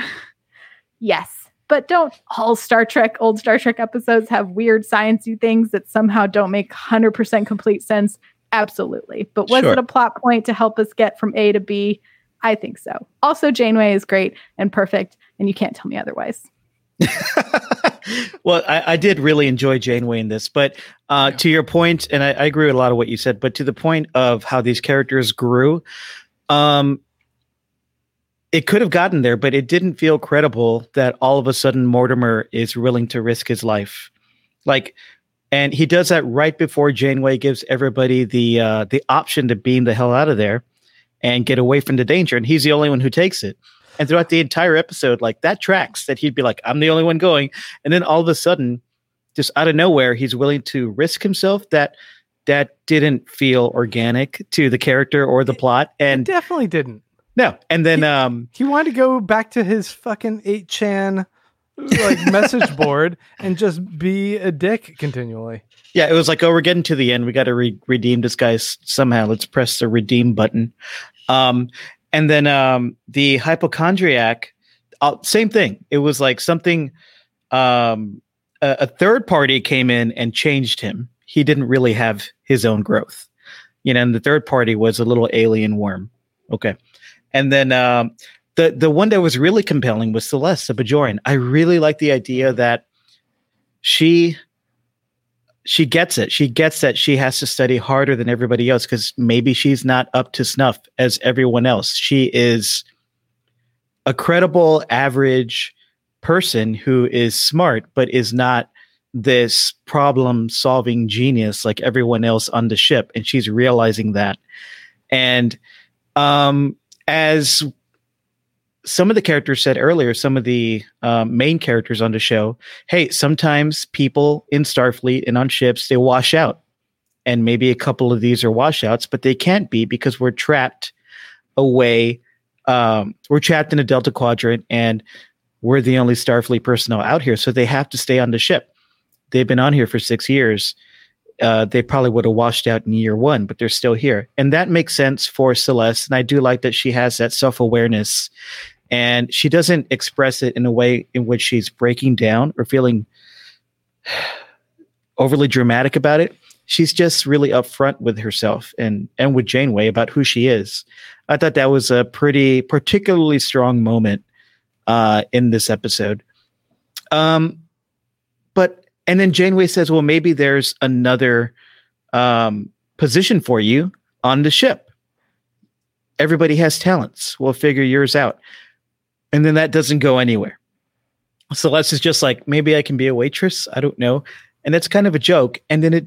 yes. But don't all Star Trek, old Star Trek episodes have weird sciencey things that somehow don't make 100% complete sense? Absolutely. But was Sure. it a plot point to help us get from A to B? I think so. Also, Janeway is great and perfect, and you can't tell me otherwise. well, I, I did really enjoy Janeway in this, but uh, Yeah. to your point, and I, I agree with a lot of what you said, but to the point of how these characters grew, um, it could have gotten there, but it didn't feel credible that all of a sudden Mortimer is willing to risk his life, like, and he does that right before Janeway gives everybody the uh, the option to beam the hell out of there and get away from the danger, and he's the only one who takes it. And throughout the entire episode, like that tracks that he'd be like, I'm the only one going. And then all of a sudden, just out of nowhere, he's willing to risk himself. That that didn't feel organic to the character or the plot. It And definitely didn't. no, and then um He wanted to go back to his fucking 8chan like message board and just be a dick continually. yeah, it was like, oh, we're getting to the end. We got to re- redeem this guy somehow. Let's press the redeem button. Um, and then um, the hypochondriac, uh, same thing. It was like something. Um, a, a third party came in and changed him. He didn't really have his own growth, you know. And the third party was a little alien worm. Okay, and then um, the the one that was really compelling was Celeste, the Bajoran. I really like the idea that she she gets it. She gets that she has to study harder than everybody else because maybe she's not up to snuff as everyone else. She is a credible, average person who is smart, but is not this problem solving genius like everyone else on the ship. And she's realizing that. And um, as some of the characters said earlier, some of the um, main characters on the show, hey, sometimes people in Starfleet and on ships, they wash out. And maybe a couple of these are washouts, but they can't be because we're trapped away. Um, we're trapped in a Delta Quadrant and we're the only Starfleet personnel out here. So they have to stay on the ship. They've been on here for six years. Uh, they probably would have washed out in year one, but they're still here. And that makes sense for Celeste. And I do like that she has that self awareness and she doesn't express it in a way in which she's breaking down or feeling overly dramatic about it. She's just really upfront with herself and and with Janeway about who she is. I thought that was a pretty particularly strong moment uh, in this episode. Um, but and then Janeway says, "Well, maybe there's another um, position for you on the ship." everybody has talents. We'll figure yours out. And then that doesn't go anywhere. Celeste is just like, maybe I can be a waitress. I don't know. And that's kind of a joke. And then it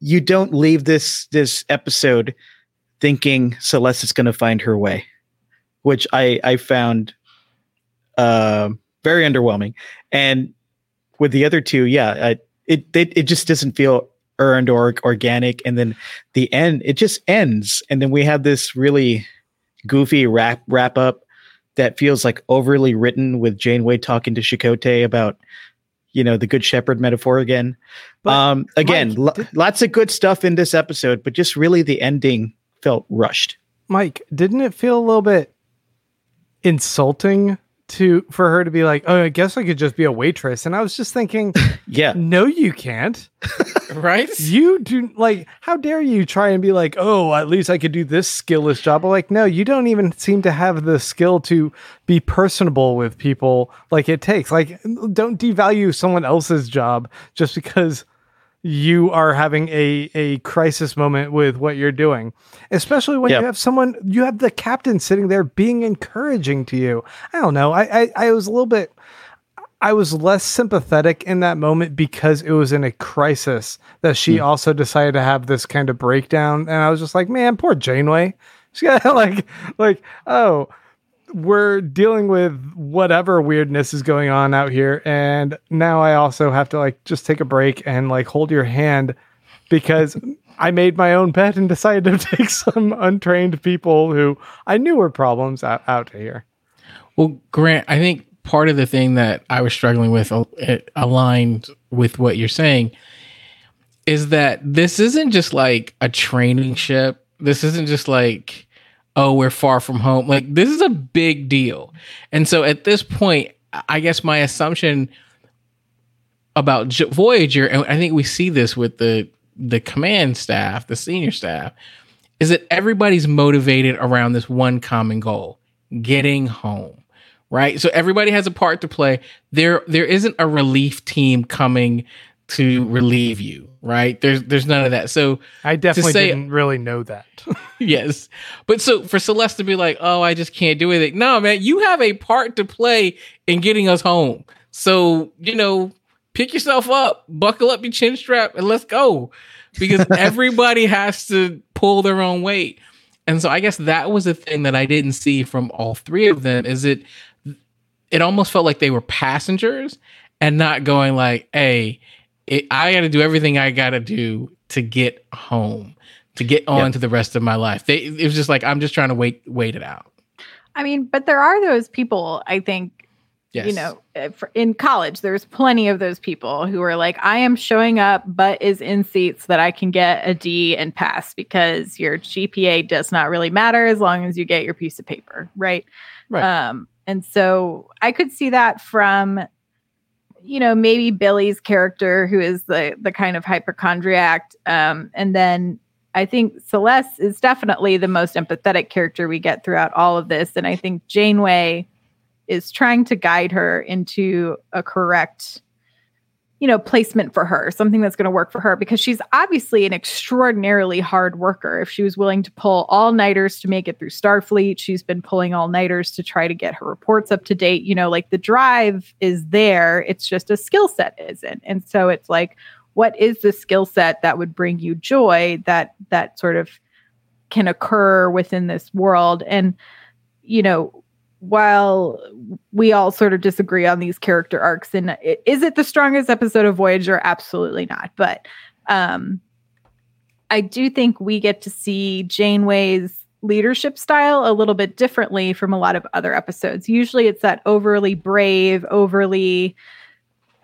you don't leave this this episode thinking Celeste is going to find her way, which I I found uh, very underwhelming. And with the other two, yeah, I, it, it it just doesn't feel earned or organic. And then the end, it just ends, and then we have this really goofy wrap wrap up that feels like overly written with Janeway talking to Chakotay about you know the good shepherd metaphor again. But um again Mike, lo- lots of good stuff in this episode but just really the ending felt rushed. Mike didn't it feel a little bit insulting to for her to be like, "Oh, I guess I could just be a waitress." And I was just thinking, "Yeah, no, you can't." right? You do like, how dare you try and be like, "Oh, at least I could do this skillless job." Like, no, you don't even seem to have the skill to be personable with people like it takes. Like, don't devalue someone else's job just because you are having a a crisis moment with what you're doing especially when yep. you have someone you have the captain sitting there being encouraging to you. I don't know. I, I i was a little bit i was less sympathetic in that moment because it was in a crisis that she mm. also decided to have this kind of breakdown. And i was just like man poor janeway. She got like like oh we're dealing with whatever weirdness is going on out here. And now i also have to like just take a break and like hold your hand because i made my own pet and decided to take some untrained people who i knew were problems out, out here. Well grant i think part of the thing that i was struggling with uh, aligned with what you're saying is that this isn't just like a training ship. This isn't just like oh, we're far from home. Like this is a big deal. And so at this point, I guess my assumption about Voyager, and I think we see this with the the command staff, the senior staff, is that everybody's motivated around this one common goal: getting home. Right. So everybody has a part to play. There there isn't a relief team coming to relieve you, right? There's there's none of that. So I definitely say, didn't really know that. yes. But so for Celeste to be like, "Oh, I just can't do anything." No, man, you have a part to play in getting us home. So, you know, pick yourself up, buckle up your chin strap and let's go. Because everybody has to pull their own weight. And so I guess that was the thing that I didn't see from all three of them is it it almost felt like they were passengers and not going like, "Hey, it, I got to do everything I got to do to get home, to get on yep. to the rest of my life. They, it was just like I'm just trying to wait, wait it out. I mean, but there are those people. I think Yes. you know uh, in college there's plenty of those people who are like i am showing up but is in seats that i can get a d and pass because your gpa does not really matter as long as you get your piece of paper right right um and so i could see that from you know, maybe Billy's character, who is the the kind of hypochondriac, um, and then I think Celeste is definitely the most empathetic character we get throughout all of this, and I think Janeway is trying to guide her into a correct you know, placement for her, something that's going to work for her because she's obviously an extraordinarily hard worker. If she was willing to pull all nighters to make it through Starfleet, she's been pulling all nighters to try to get her reports up to date. You know, like the drive is there. It's just a skill set isn't. And so it's like, what is the skill set that would bring you joy that that sort of can occur within this world? And, you know, while we all sort of disagree on these character arcs and is it the strongest episode of voyager? Absolutely not but um i do think we get to see janeway's leadership style a little bit differently from a lot of other episodes. Usually it's that overly brave overly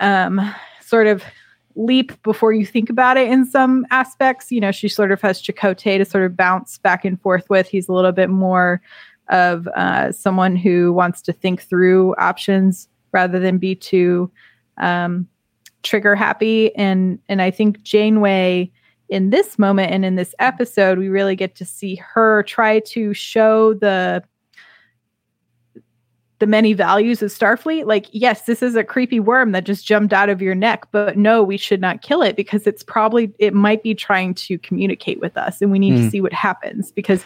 um sort of leap before you think about it in some aspects. You know she sort of has Chakotay to sort of bounce back and forth with. He's a little bit more of uh, someone who wants to think through options rather than be too um, trigger happy. And and I think Janeway in this moment and in this episode, we really get to see her try to show the the many values of Starfleet. Like, yes, this is a creepy worm that just jumped out of your neck, but no, we should not kill it because it's probably it might be trying to communicate with us, and we need mm. to hmm. see what happens because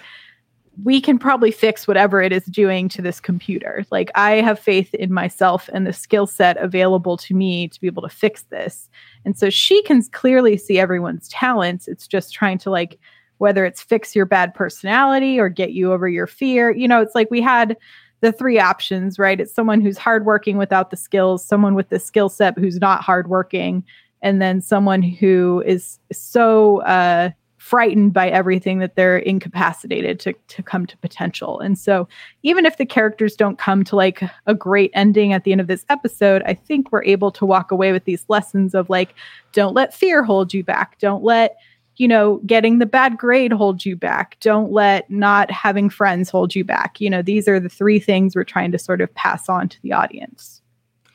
we can probably fix whatever it is doing to this computer. Like I have faith in myself and the skill set available to me to be able to fix this. And so she can clearly see everyone's talents. It's just trying to like whether it's fix your bad personality or get you over your fear. You know, it's like we had the three options, right? It's someone who's hardworking without the skills, someone with the skill set who's not hardworking, and then someone who is so uh, frightened by everything that they're incapacitated to, to come to potential. And so, even if the characters don't come to like a great ending at the end of this episode, I think we're able to walk away with these lessons of like, don't let fear hold you back. Don't let you know, getting the bad grade hold you back. Don't let not having friends hold you back. You know, these are the three things we're trying to sort of pass on to the audience.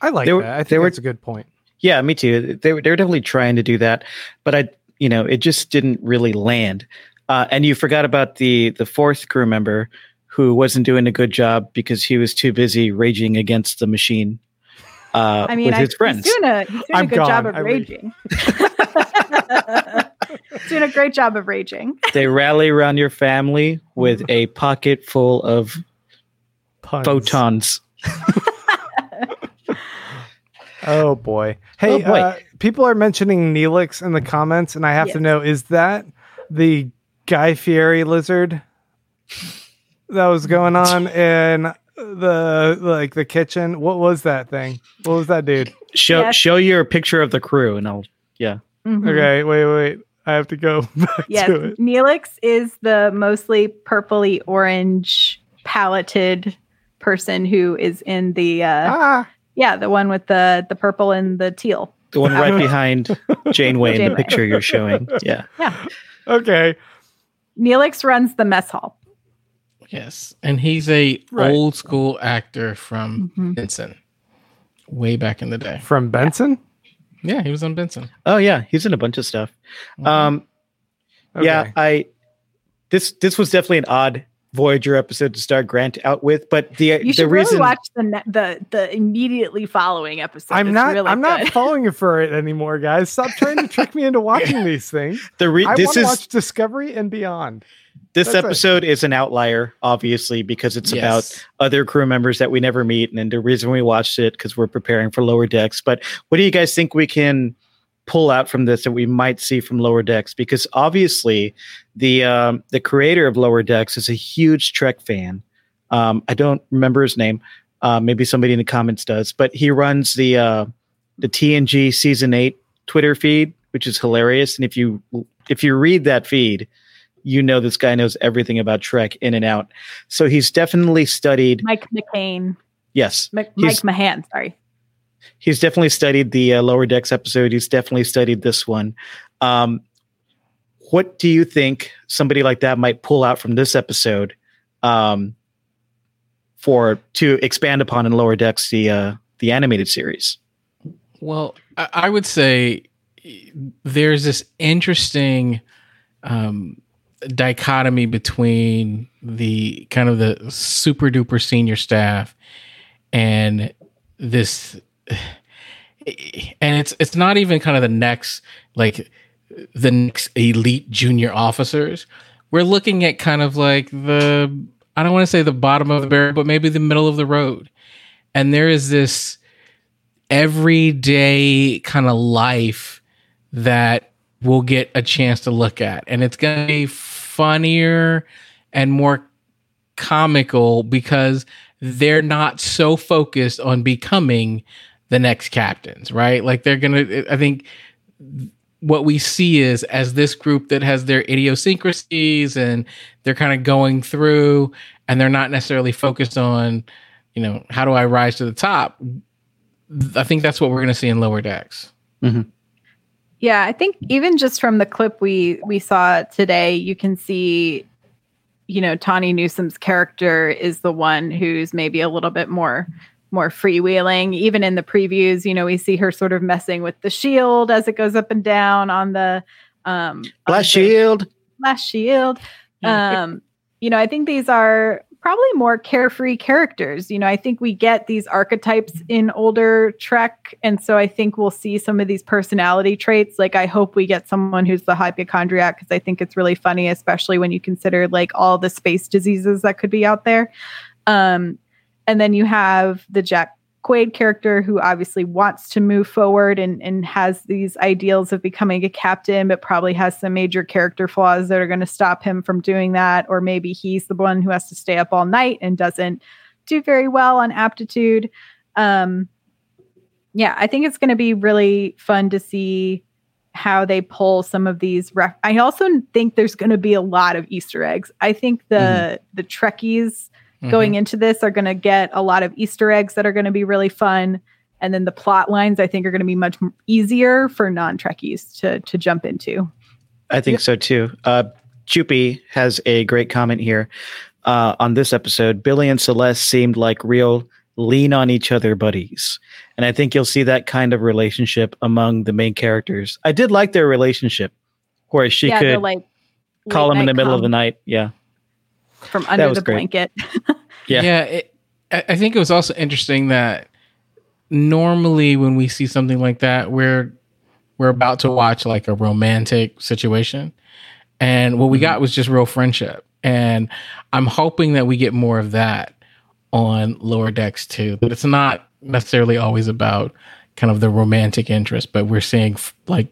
I like They were- that. I think they were- a good point. Yeah, me too. They were they were definitely trying to do that, but I, you know, it just didn't really land. Uh, and you forgot about the the fourth crew member who wasn't doing a good job because he was too busy raging against the machine. Uh, I mean, with I, his friends. he's doing a, he's doing I'm a good job of I raging. he's doing a great job of raging. they rally around your family with a pocket full of Puns. photons. Oh boy. Hey, Oh, boy. Uh, people are mentioning Neelix in the comments, and I have to know: is that the Guy Fieri lizard that was going on in the like the kitchen? What was that thing? What was that dude? Show Yes. show your picture of the crew, and I'll yeah. Mhm. Okay, wait, wait. I have to go back Yes, to it. Neelix is the mostly purpley orange paleted person who is in the uh Ah, yeah, the one with the the purple and the teal. The one right behind Janeway in the picture you're showing. Yeah. Yeah. Okay. Neelix runs the mess hall. Yes, and he's a Right. old school actor from Mhm. Benson, way back in the day. From Benson. Yeah, he was on Benson. Oh yeah, he's in a bunch of stuff. Um Okay. yeah, I this this was definitely an odd Voyager episode to start Grant out with, but the You the should reason really watch the ne- the the immediately following episode. I'm It's not. really I'm not good. falling for it anymore, guys. Stop trying to trick me into watching these things. the re- I this want to is watch Discovery and beyond. this that's episode is an outlier, obviously, because it's about other crew members that we never meet, and the reason we watched it because we're preparing for Lower Decks. But what do you guys think we can pull out from this that we might see from Lower Decks? Because obviously, the um, the creator of Lower Decks is a huge Trek fan. Um, I don't remember his name. Uh, maybe somebody in the comments does, but he runs the uh, the TNG season eight Twitter feed, which is hilarious. And if you if you read that feed, you know this guy knows everything about Trek in and out. So he's definitely studied. Mike McCain, Yes, He's- Mike McMahan. Sorry. He's definitely studied the uh, lower decks episode. He's definitely studied this one. Um, what do you think somebody like that might pull out from this episode um, for to expand upon in lower decks the uh, the animated series? Well, I, would say there's this interesting um, dichotomy between the kind of the super duper senior staff and this and it's it's not even kind of the next like the next elite junior officers we're looking at kind of like the i don't want to say the bottom of the barrel but maybe the middle of the road and there is this everyday kind of life that we'll get a chance to look at. And it's going to be funnier and more comical because they're not so focused on becoming the next captains, right? Like they're going to, I think what we see is as this group that has their idiosyncrasies and they're kind of going through and they're not necessarily focused on, you know, how do I rise to the top? I think that's what we're going to see in lower decks. Mm-hmm. Yeah, I think even just from the clip we we saw today, you can see, you know, Tawny Newsome's character is the one who's maybe a little bit more more freewheeling. Even in the previews, you know, we see her sort of messing with the shield as it goes up and down on the um on Blast Shield. Blast shield. Um, you know, I think these are probably more carefree characters. You know, I think we get these archetypes in older Trek. And so I think we'll see some of these personality traits. Like, I hope we get someone who's the hypochondriac because I think it's really funny, especially when you consider like all the space diseases that could be out there. Um, and then you have the Jack Quaid character who obviously wants to move forward and, and has these ideals of becoming a captain, but probably has some major character flaws that are going to stop him from doing that. Or maybe he's the one who has to stay up all night and doesn't do very well on aptitude. Um, yeah, I think it's going to be really fun to see how they pull some of these. Ref- I also think there's going to be a lot of Easter eggs. I think the mm-hmm. the Trekkies mm-hmm. going into this are going to get a lot of Easter eggs that are going to be really fun. And then the plot lines, I think, are going to be much easier for non Trekkies to to jump into. I think so too. Uh, Chupi has a great comment here uh, on this episode. Billy and Celeste seemed like real lean on each other buddies. And I think you'll see that kind of relationship among the main characters. I did like their relationship where she yeah, could like call him in the middle come. of the night. Yeah from under the great. blanket. yeah. Yeah. It, I think it was also interesting that normally when we see something like that, we're we're about to watch like a romantic situation. And what we mm-hmm. got was just real friendship. And I'm hoping that we get more of that on lower decks too. That it's not necessarily always about kind of the romantic interest, but we're seeing f- like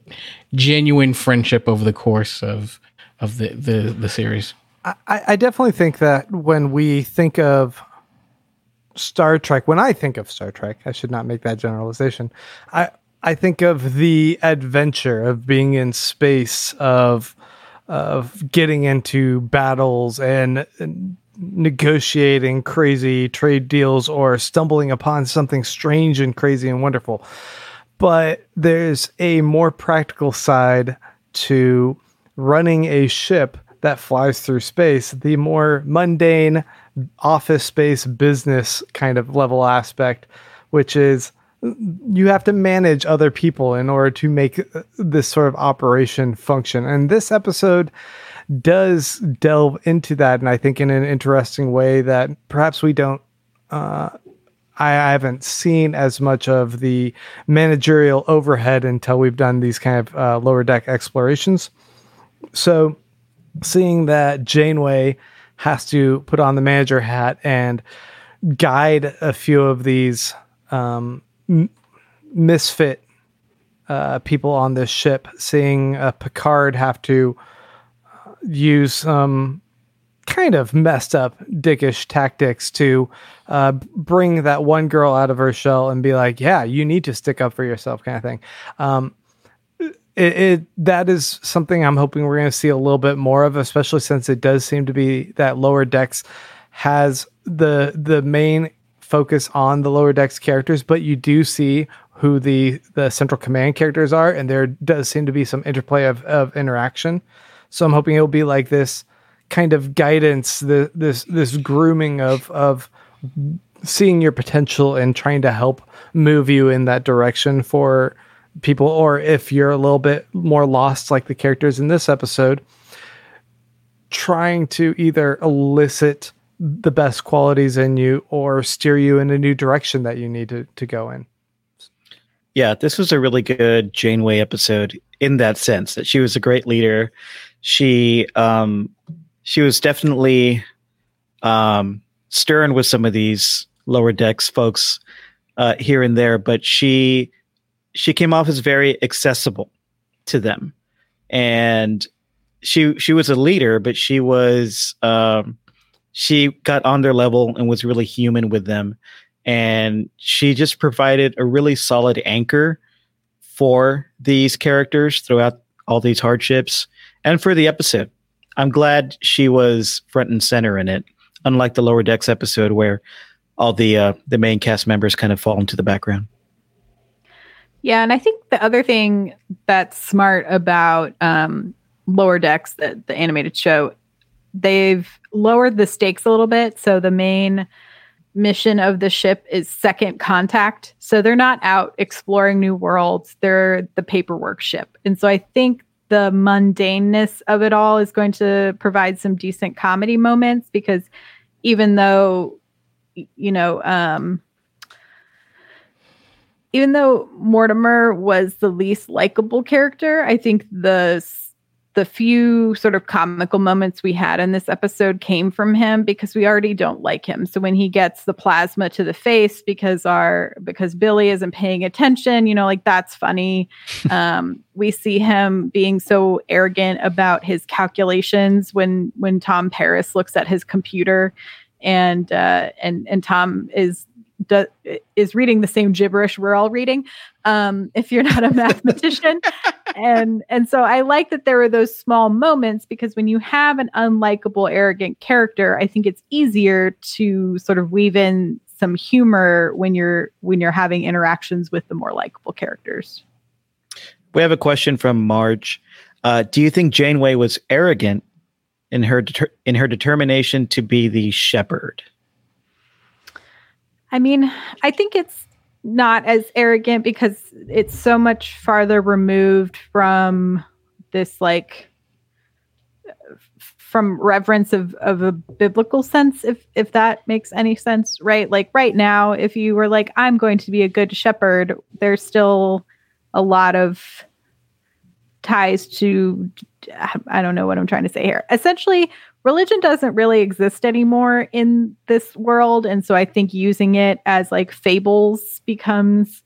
genuine friendship over the course of of the the, the series. I, I definitely think that when we think of Star Trek, when I think of Star Trek, I should not make that generalization. I I think of the adventure of being in space, of of getting into battles and, and negotiating crazy trade deals or stumbling upon something strange and crazy and wonderful. But there's a more practical side to running a ship that flies through space, the more mundane office space business kind of level aspect, which is you have to manage other people in order to make this sort of operation function. And this episode does delve into that, and I think in an interesting way that perhaps we don't. Uh, I, haven't seen as much of the managerial overhead until we've done these kind of uh, lower deck explorations. So seeing that Janeway has to put on the manager hat and guide a few of these um, m- misfit uh, people on this ship, seeing uh, Picard have to uh, use some kind of messed up dickish tactics to uh, bring that one girl out of her shell and be like, yeah, you need to stick up for yourself, kind of thing. Um, it, it, that is something I'm hoping we're going to see a little bit more of, especially since it does seem to be that lower decks has the the main focus on the lower decks characters, but you do see who the the central command characters are, and there does seem to be some interplay of, of interaction. So I'm hoping it'll be like this kind of guidance, the, this this grooming of of seeing your potential and trying to help move you in that direction for people, or if you're a little bit more lost, like the characters in this episode, trying to either elicit the best qualities in you or steer you in a new direction that you need to, to go in. Yeah, this was a really good Janeway episode in that sense that she was a great leader. She um she was definitely um stern with some of these lower decks folks uh here and there, but she she came off as very accessible to them. And she she was a leader but she was um, she got on their level and was really human with them. And she just provided a really solid anchor for these characters throughout all these hardships and for the episode. I'm glad she was front and center in it unlike the lower decks episode where all the uh, the main cast members kind of fall into the background yeah, and I think the other thing that's smart about um, Lower Decks, the, the animated show, they've lowered the stakes a little bit. So the main mission of the ship is second contact. So they're not out exploring new worlds, they're the paperwork ship. And so I think the mundaneness of it all is going to provide some decent comedy moments because even though you know um even though Mortimer was the least likable character, I think the the few sort of comical moments we had in this episode came from him because we already don't like him. So when he gets the plasma to the face because our because Billy isn't paying attention, you know, like that's funny. um, we see him being so arrogant about his calculations when when Tom Paris looks at his computer and uh, and and Tom is do, is reading the same gibberish we're all reading um, if you're not a mathematician and and so i like that there were those small moments because when you have an unlikable arrogant character i think it's easier to sort of weave in some humor when you're when you're having interactions with the more likable characters We have a question from Marge. Uh, do you think Janeway was arrogant in her in her determination to be the shepherd? I mean, I think it's not as arrogant because it's so much farther removed from this like from reverence of of a biblical sense if if that makes any sense right? Like right now if you were like i'm going to be a good shepherd there's still a lot of ties to i don't know what i'm trying to say here. Essentially religion doesn't really exist anymore in this world and so i think using it as like fables becomes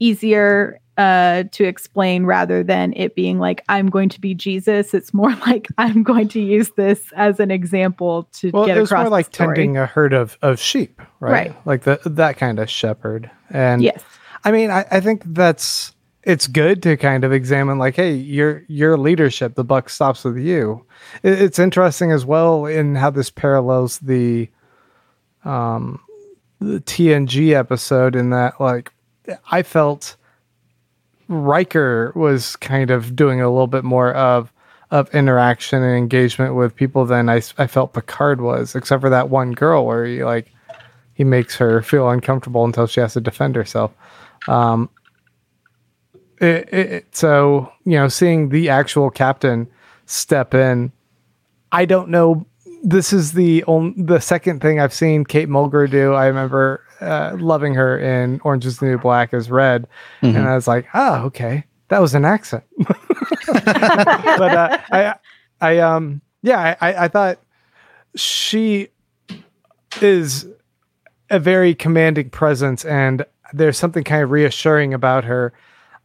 easier uh to explain rather than it being like i'm going to be jesus it's more like i'm going to use this as an example to Well, get it was across more like story. tending a herd of, of sheep, right? Right. Like the that kind of shepherd. And yes I mean, I, I think that's it's good to kind of examine like, hey, your your leadership, the buck stops with you. It, it's interesting as well in how this parallels the um the TNG episode in that like I felt Riker was kind of doing a little bit more of of interaction and engagement with people than i, I felt Picard was, except for that one girl where he like he makes her feel uncomfortable until she has to defend herself. Um, it, it, so you know, seeing the actual captain step in, I don't know. This is the only the second thing I've seen Kate Mulgrew do. I remember uh, loving her in Orange Is the New Black as Red, and I was like, oh, okay, that was an accent. but uh, I, I, um, yeah, I, I thought she is a very commanding presence, and there's something kind of reassuring about her.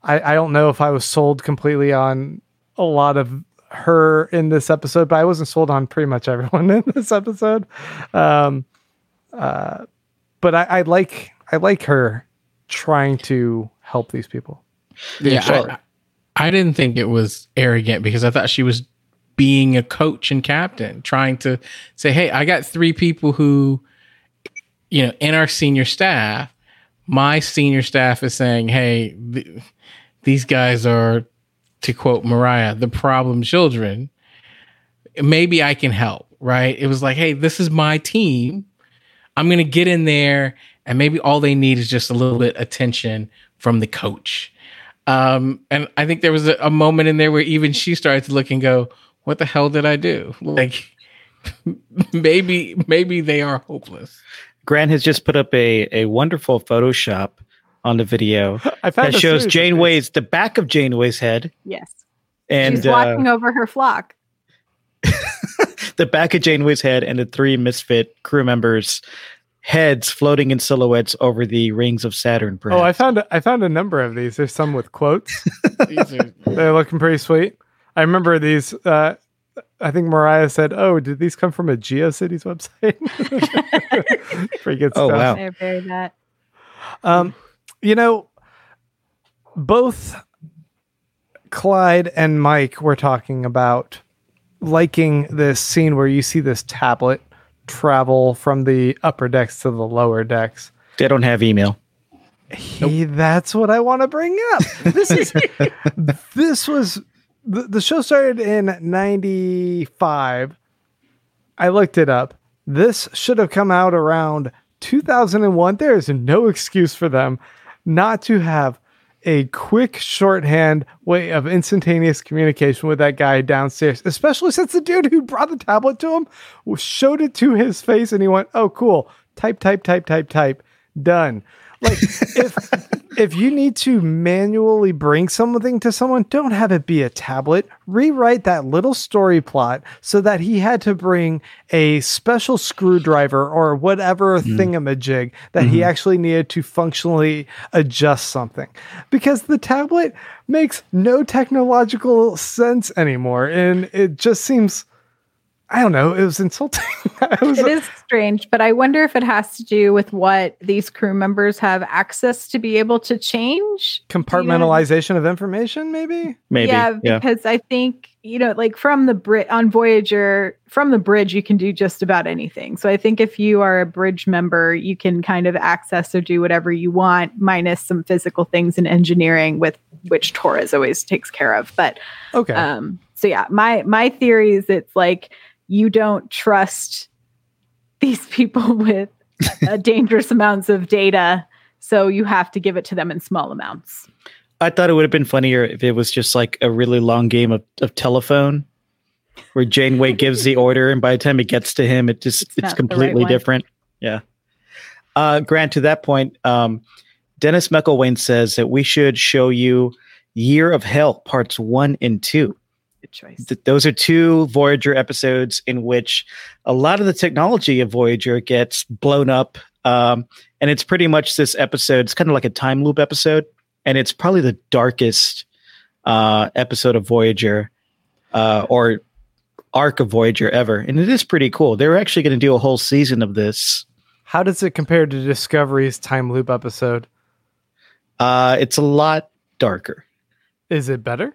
I, I don't know if I was sold completely on a lot of her in this episode, but I wasn't sold on pretty much everyone in this episode. Um, uh, but I, I like I like her trying to help these people. Yeah, sure. I, I didn't think it was arrogant because I thought she was being a coach and captain, trying to say, "Hey, I got three people who, you know, in our senior staff. My senior staff is saying, "Hey, th- these guys are, to quote Mariah, the problem children. Maybe I can help." Right? It was like, "Hey, this is my team. I'm going to get in there, and maybe all they need is just a little bit attention from the coach." Um, and I think there was a, a moment in there where even she started to look and go, "What the hell did I do?" Like, maybe maybe they are hopeless. Grant has just put up a, a wonderful Photoshop on the video I found that shows series of Janeway's the back of Janeway's head yes and she's uh, over her flock the back of Janeway's head and the three misfit crew members' heads floating in silhouettes over the rings of Saturn. Oh, I found a, I found a number of these. There's some with quotes. Are- They're looking pretty sweet. I remember these. Uh, I think Mariah said, "Oh, did these come from a GeoCities website?" pretty good Oh, stuff. wow. I bury that Um, you know, both Clyde and Mike were talking about liking this scene where you see this tablet travel from the upper decks to the lower decks. they don't have email. He, that's what I want to bring up. This is this was the, the show started in 95. I looked it up. This should have come out around 2001. There is no excuse for them not to have a quick shorthand way of instantaneous communication with that guy downstairs, especially since the dude who brought the tablet to him showed it to his face and he went, Oh, cool. Type, type, type, type, type. Done. Like if if you need to manually bring something to someone, don't have it be a tablet. Rewrite that little story plot so that he had to bring a special screwdriver or whatever mm-hmm. thingamajig that he mm-hmm. actually needed to functionally adjust something. Because the tablet makes no technological sense anymore. And it just seems I don't know, it was insulting. I was, It is strange, but I wonder if it has to do with what these crew members have access to be able to change. compartmentalization of information, maybe? Maybe. Yeah, Yeah. because I think you know, like from the Brit on Voyager, from the bridge, you can do just about anything. So I think if you are a bridge member, you can kind of access or do whatever you want, minus some physical things in engineering, with which Torres always takes care of. But Okay. um, so yeah, my my theory is it's like you don't trust these people with uh, dangerous amounts of data, so you have to give it to them in small amounts. I thought it would have been funnier if it was just like a really long game of, of telephone where Janeway gives the order and by the time it gets to him, it just It's it's, the right completely different. Yeah. Uh, Grant, to that point, um, Dennis McElwain says that we should show you Year of Hell parts one and two. Good choice. Th- those are two Voyager episodes in which a lot of the technology of Voyager gets blown up. Um, and it's pretty much this episode. It's kind of like a time loop episode. And it's probably the darkest uh, episode of Voyager uh, or arc of Voyager ever. And it is pretty cool. They're actually going to do a whole season of this. How does it compare to Discovery's time loop episode? Uh, it's a lot darker. Is it better?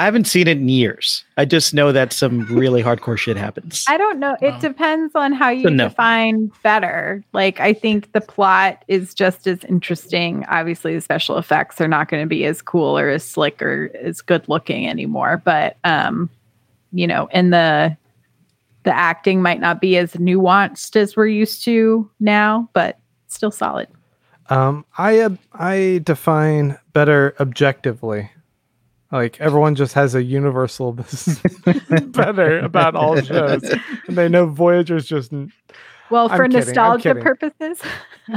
I haven't seen it in years. I just know that some really hardcore shit happens. I don't know. It Wow. depends on how you So no. define better. Like, I think the plot is just as interesting. Obviously, the special effects are not going to be as cool or as slick or as good looking anymore. But, um, you know, and the the acting might not be as nuanced as we're used to now, but still solid. Um, I uh, I define better objectively. Like everyone just has a universal this is better about all shows, and they know Voyager's just. Well, I'm for kidding, nostalgia purposes.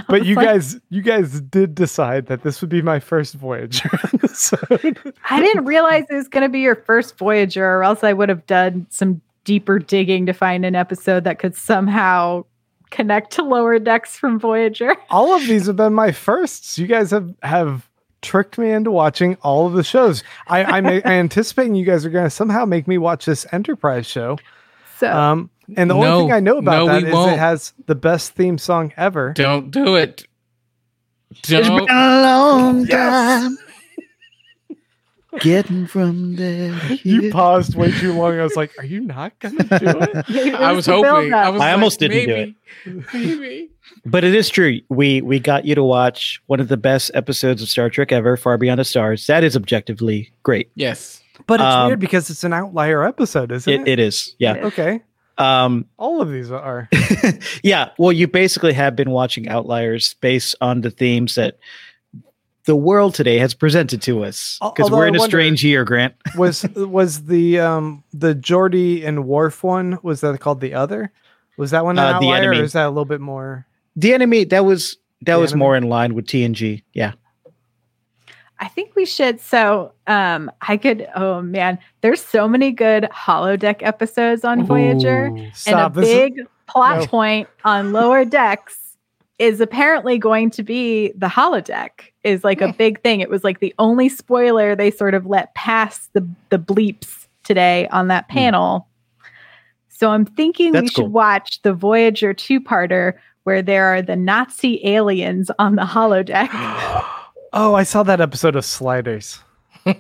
But you like, guys, you guys did decide that this would be my first Voyager episode. I didn't realize it was going to be your first Voyager, or else I would have done some deeper digging to find an episode that could somehow connect to lower decks from Voyager. all of these have been my firsts. You guys have have tricked me into watching all of the shows. I I'm anticipating you guys are going to somehow make me watch this Enterprise show. So Um, and the No, only thing I know about no, that we is won't. it has the best theme song ever. Don't do it. It's been a long Yes. time getting from there. You paused way too long. I was like, "Are you not going to do it?" it I was hoping. I was I like, almost didn't do it. Maybe. But it is true. We we got you to watch one of the best episodes of Star Trek ever, Far Beyond the Stars. That is objectively great. Yes. But it's Um, weird because it's an outlier episode, isn't it? It, it is. Yeah. It is. Okay, Um, all of these are. yeah. Well, you basically have been watching Outliers based on the themes that the world today has presented to us. Because we're in a strange year, Grant. Was was the um the Geordi and Worf one? Was that called the other? Was that one an Uh, The outlier, Enemy. or is that a little bit more? The enemy that was that The was Enemy? more in line with TNG. Yeah. I think we should. So, um, I could. Oh man, there's so many good holodeck episodes on Voyager. Ooh, and a This is- big plot no. point on lower decks is apparently going to be the holodeck is like a big thing it was like the only spoiler they sort of let pass the the bleeps today on that Hmm. panel so i'm thinking we That's should cool. watch the voyager two-parter where there are the nazi aliens on the holodeck oh, I saw that episode of Sliders.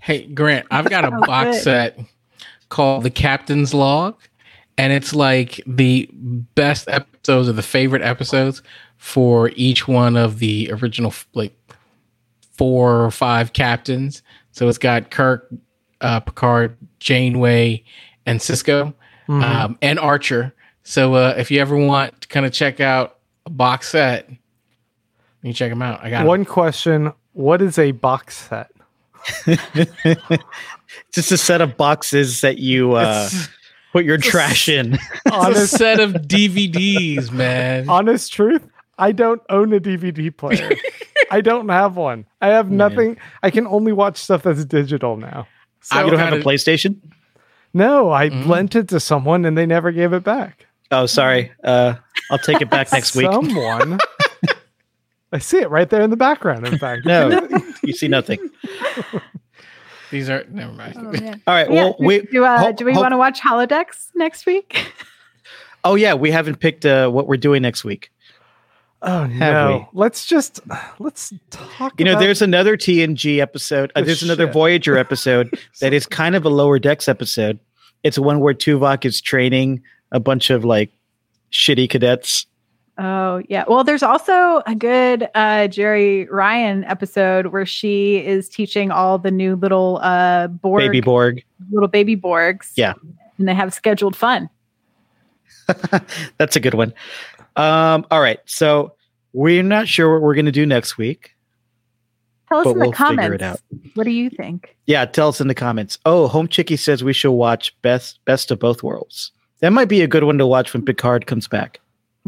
Hey, Grant, I've got a box set called The Captain's Log, and it's like the best episodes or the favorite episodes for each one of the original, like four or five captains. So it's got Kirk, uh, Picard, Janeway, and Sisko, Mhm. um, and Archer. So uh, if you ever want to kind of check out a box set, you check them out. I got One question: What is a box set? Just a set of boxes that you uh, It's, put your it's a trash in. on a set of DVDs, man. honest truth, I don't own a DVD player. I don't have one. I have Man. nothing. I can only watch stuff that's digital now. I you don't have a PlayStation? No, I Mm. lent it to someone and they never gave it back. Oh, sorry. Uh, I'll take it back next week. Someone. I see it right there in the background. In fact, No, you see nothing. These are never mind. Oh, man. All right. Yeah, Well, do- we. do, uh, ho- do we ho- want to watch holodecks next week? Oh yeah, we haven't picked uh, what we're doing next week. Oh Have no! Let's just let's talk. You know, there's another TNG episode. Uh, there's another. Voyager episode that is kind of a lower decks episode. It's one where Tuvok is training a bunch of like shitty cadets. Oh yeah. Well, there's also a good uh, Jeri Ryan episode where she is teaching all the new little uh, Borg, Baby Borg. little baby Borgs. Yeah. and they have scheduled fun. That's a good one. Um, all right. So we're not sure what we're going to do next week. Tell us in the we'll comments. What do you think? Yeah, tell us in the comments. Oh, Home Chicky says we should watch Best Best of Both Worlds. That might be a good one to watch when Picard comes back.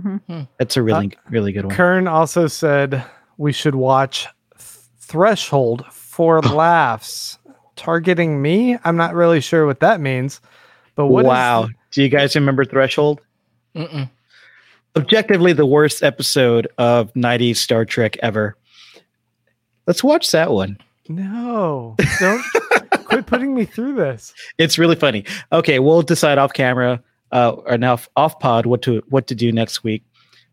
Mhm. Hmm. That's a really really good one. Kern also said we should watch Th- Threshold for laughs. Targeting me? I'm not really sure what that means. But what is- wow. Do you guys remember Threshold? Mm-mm. Objectively, the worst episode of 90s Star Trek ever. Let's watch that one. no, don't quit putting me through this. It's really funny. Okay, we'll decide off camera uh, or now off pod what to what to do next week.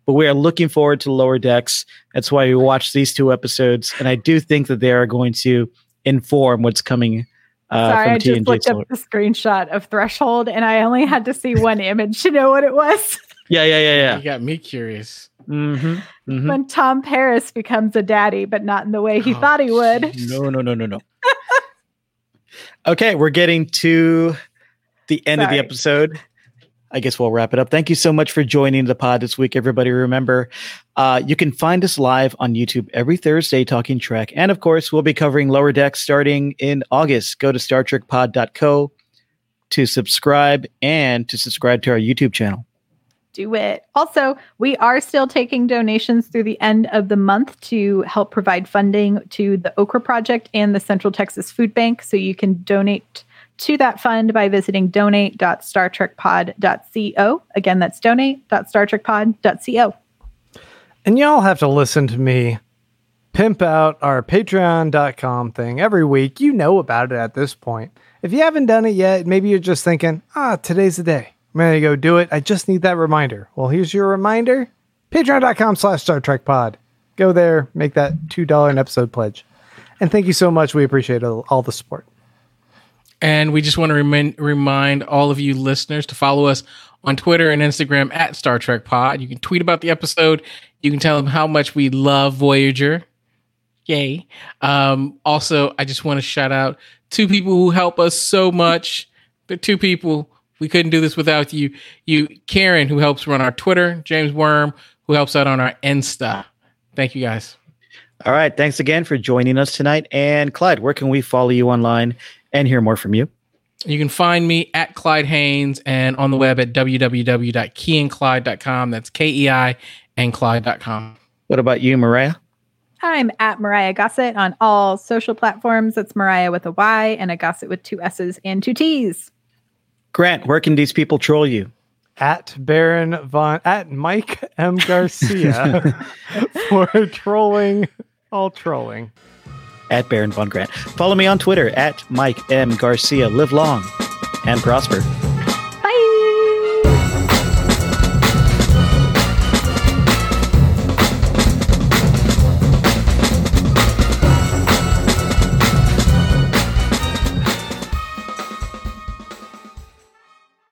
But we are looking forward to Lower Decks. That's why we watched these two episodes, and I do think that they are going to inform what's coming uh, Sorry, from I just TNG. looked up the screenshot of Threshold, and I only had to see one image to know what it was. yeah, yeah, yeah, yeah. You got me curious. Mm-hmm. hmm when Tom Paris becomes a daddy, but not in the way he Oh, thought he would. No, no, no, no, no. okay, we're getting to the end of the episode. I guess we'll wrap it up. Thank you so much for joining the pod this week, everybody. Remember, uh, you can find us live on YouTube every Thursday talking Trek. And of course, we'll be covering Lower Decks starting in August. Go to StarTrekPod.co to subscribe and to subscribe to our YouTube channel. do it. Also, we are still taking donations through the end of the month to help provide funding to the Okra Project and the Central Texas Food Bank. So you can donate to that fund by visiting donate.startrekpod.co. Again, that's donate.startrekpod.co. And y'all have to listen to me pimp out our patreon.com thing every week. You know about it at this point. If you haven't done it yet, maybe you're just thinking, ah, today's the day. I'm going to go do it. I just need that reminder. Well, here's your reminder patreon.com slash Star Trek Pod. Go there, make that $2 an episode pledge. And thank you so much. We appreciate all, all the support. And we just want to remind all of you listeners to follow us on Twitter and Instagram at Star Trek Pod. You can tweet about the episode. You can tell them how much we love Voyager. Yay. Um, also, I just want to shout out two people who help us so much. They're two people. We couldn't do this without you. You, Karen, who helps run our Twitter, James Worm, who helps out on our Insta. Thank you guys. All right. Thanks again for joining us tonight. And Clyde, where can we follow you online and hear more from you? You can find me at Clyde Haynes and on the web at www.keiandclyde.com. That's K E I and Clyde.com. What about you, Mariah? I'm at Mariah Gossett on all social platforms. That's Mariah with a Y and a Gossett with two S's and two T's. Grant, where can these people troll you? At Baron Von, at Mike M. Garcia for trolling, all trolling. At Baron Von Grant. Follow me on Twitter at Mike M. Garcia. Live long and prosper.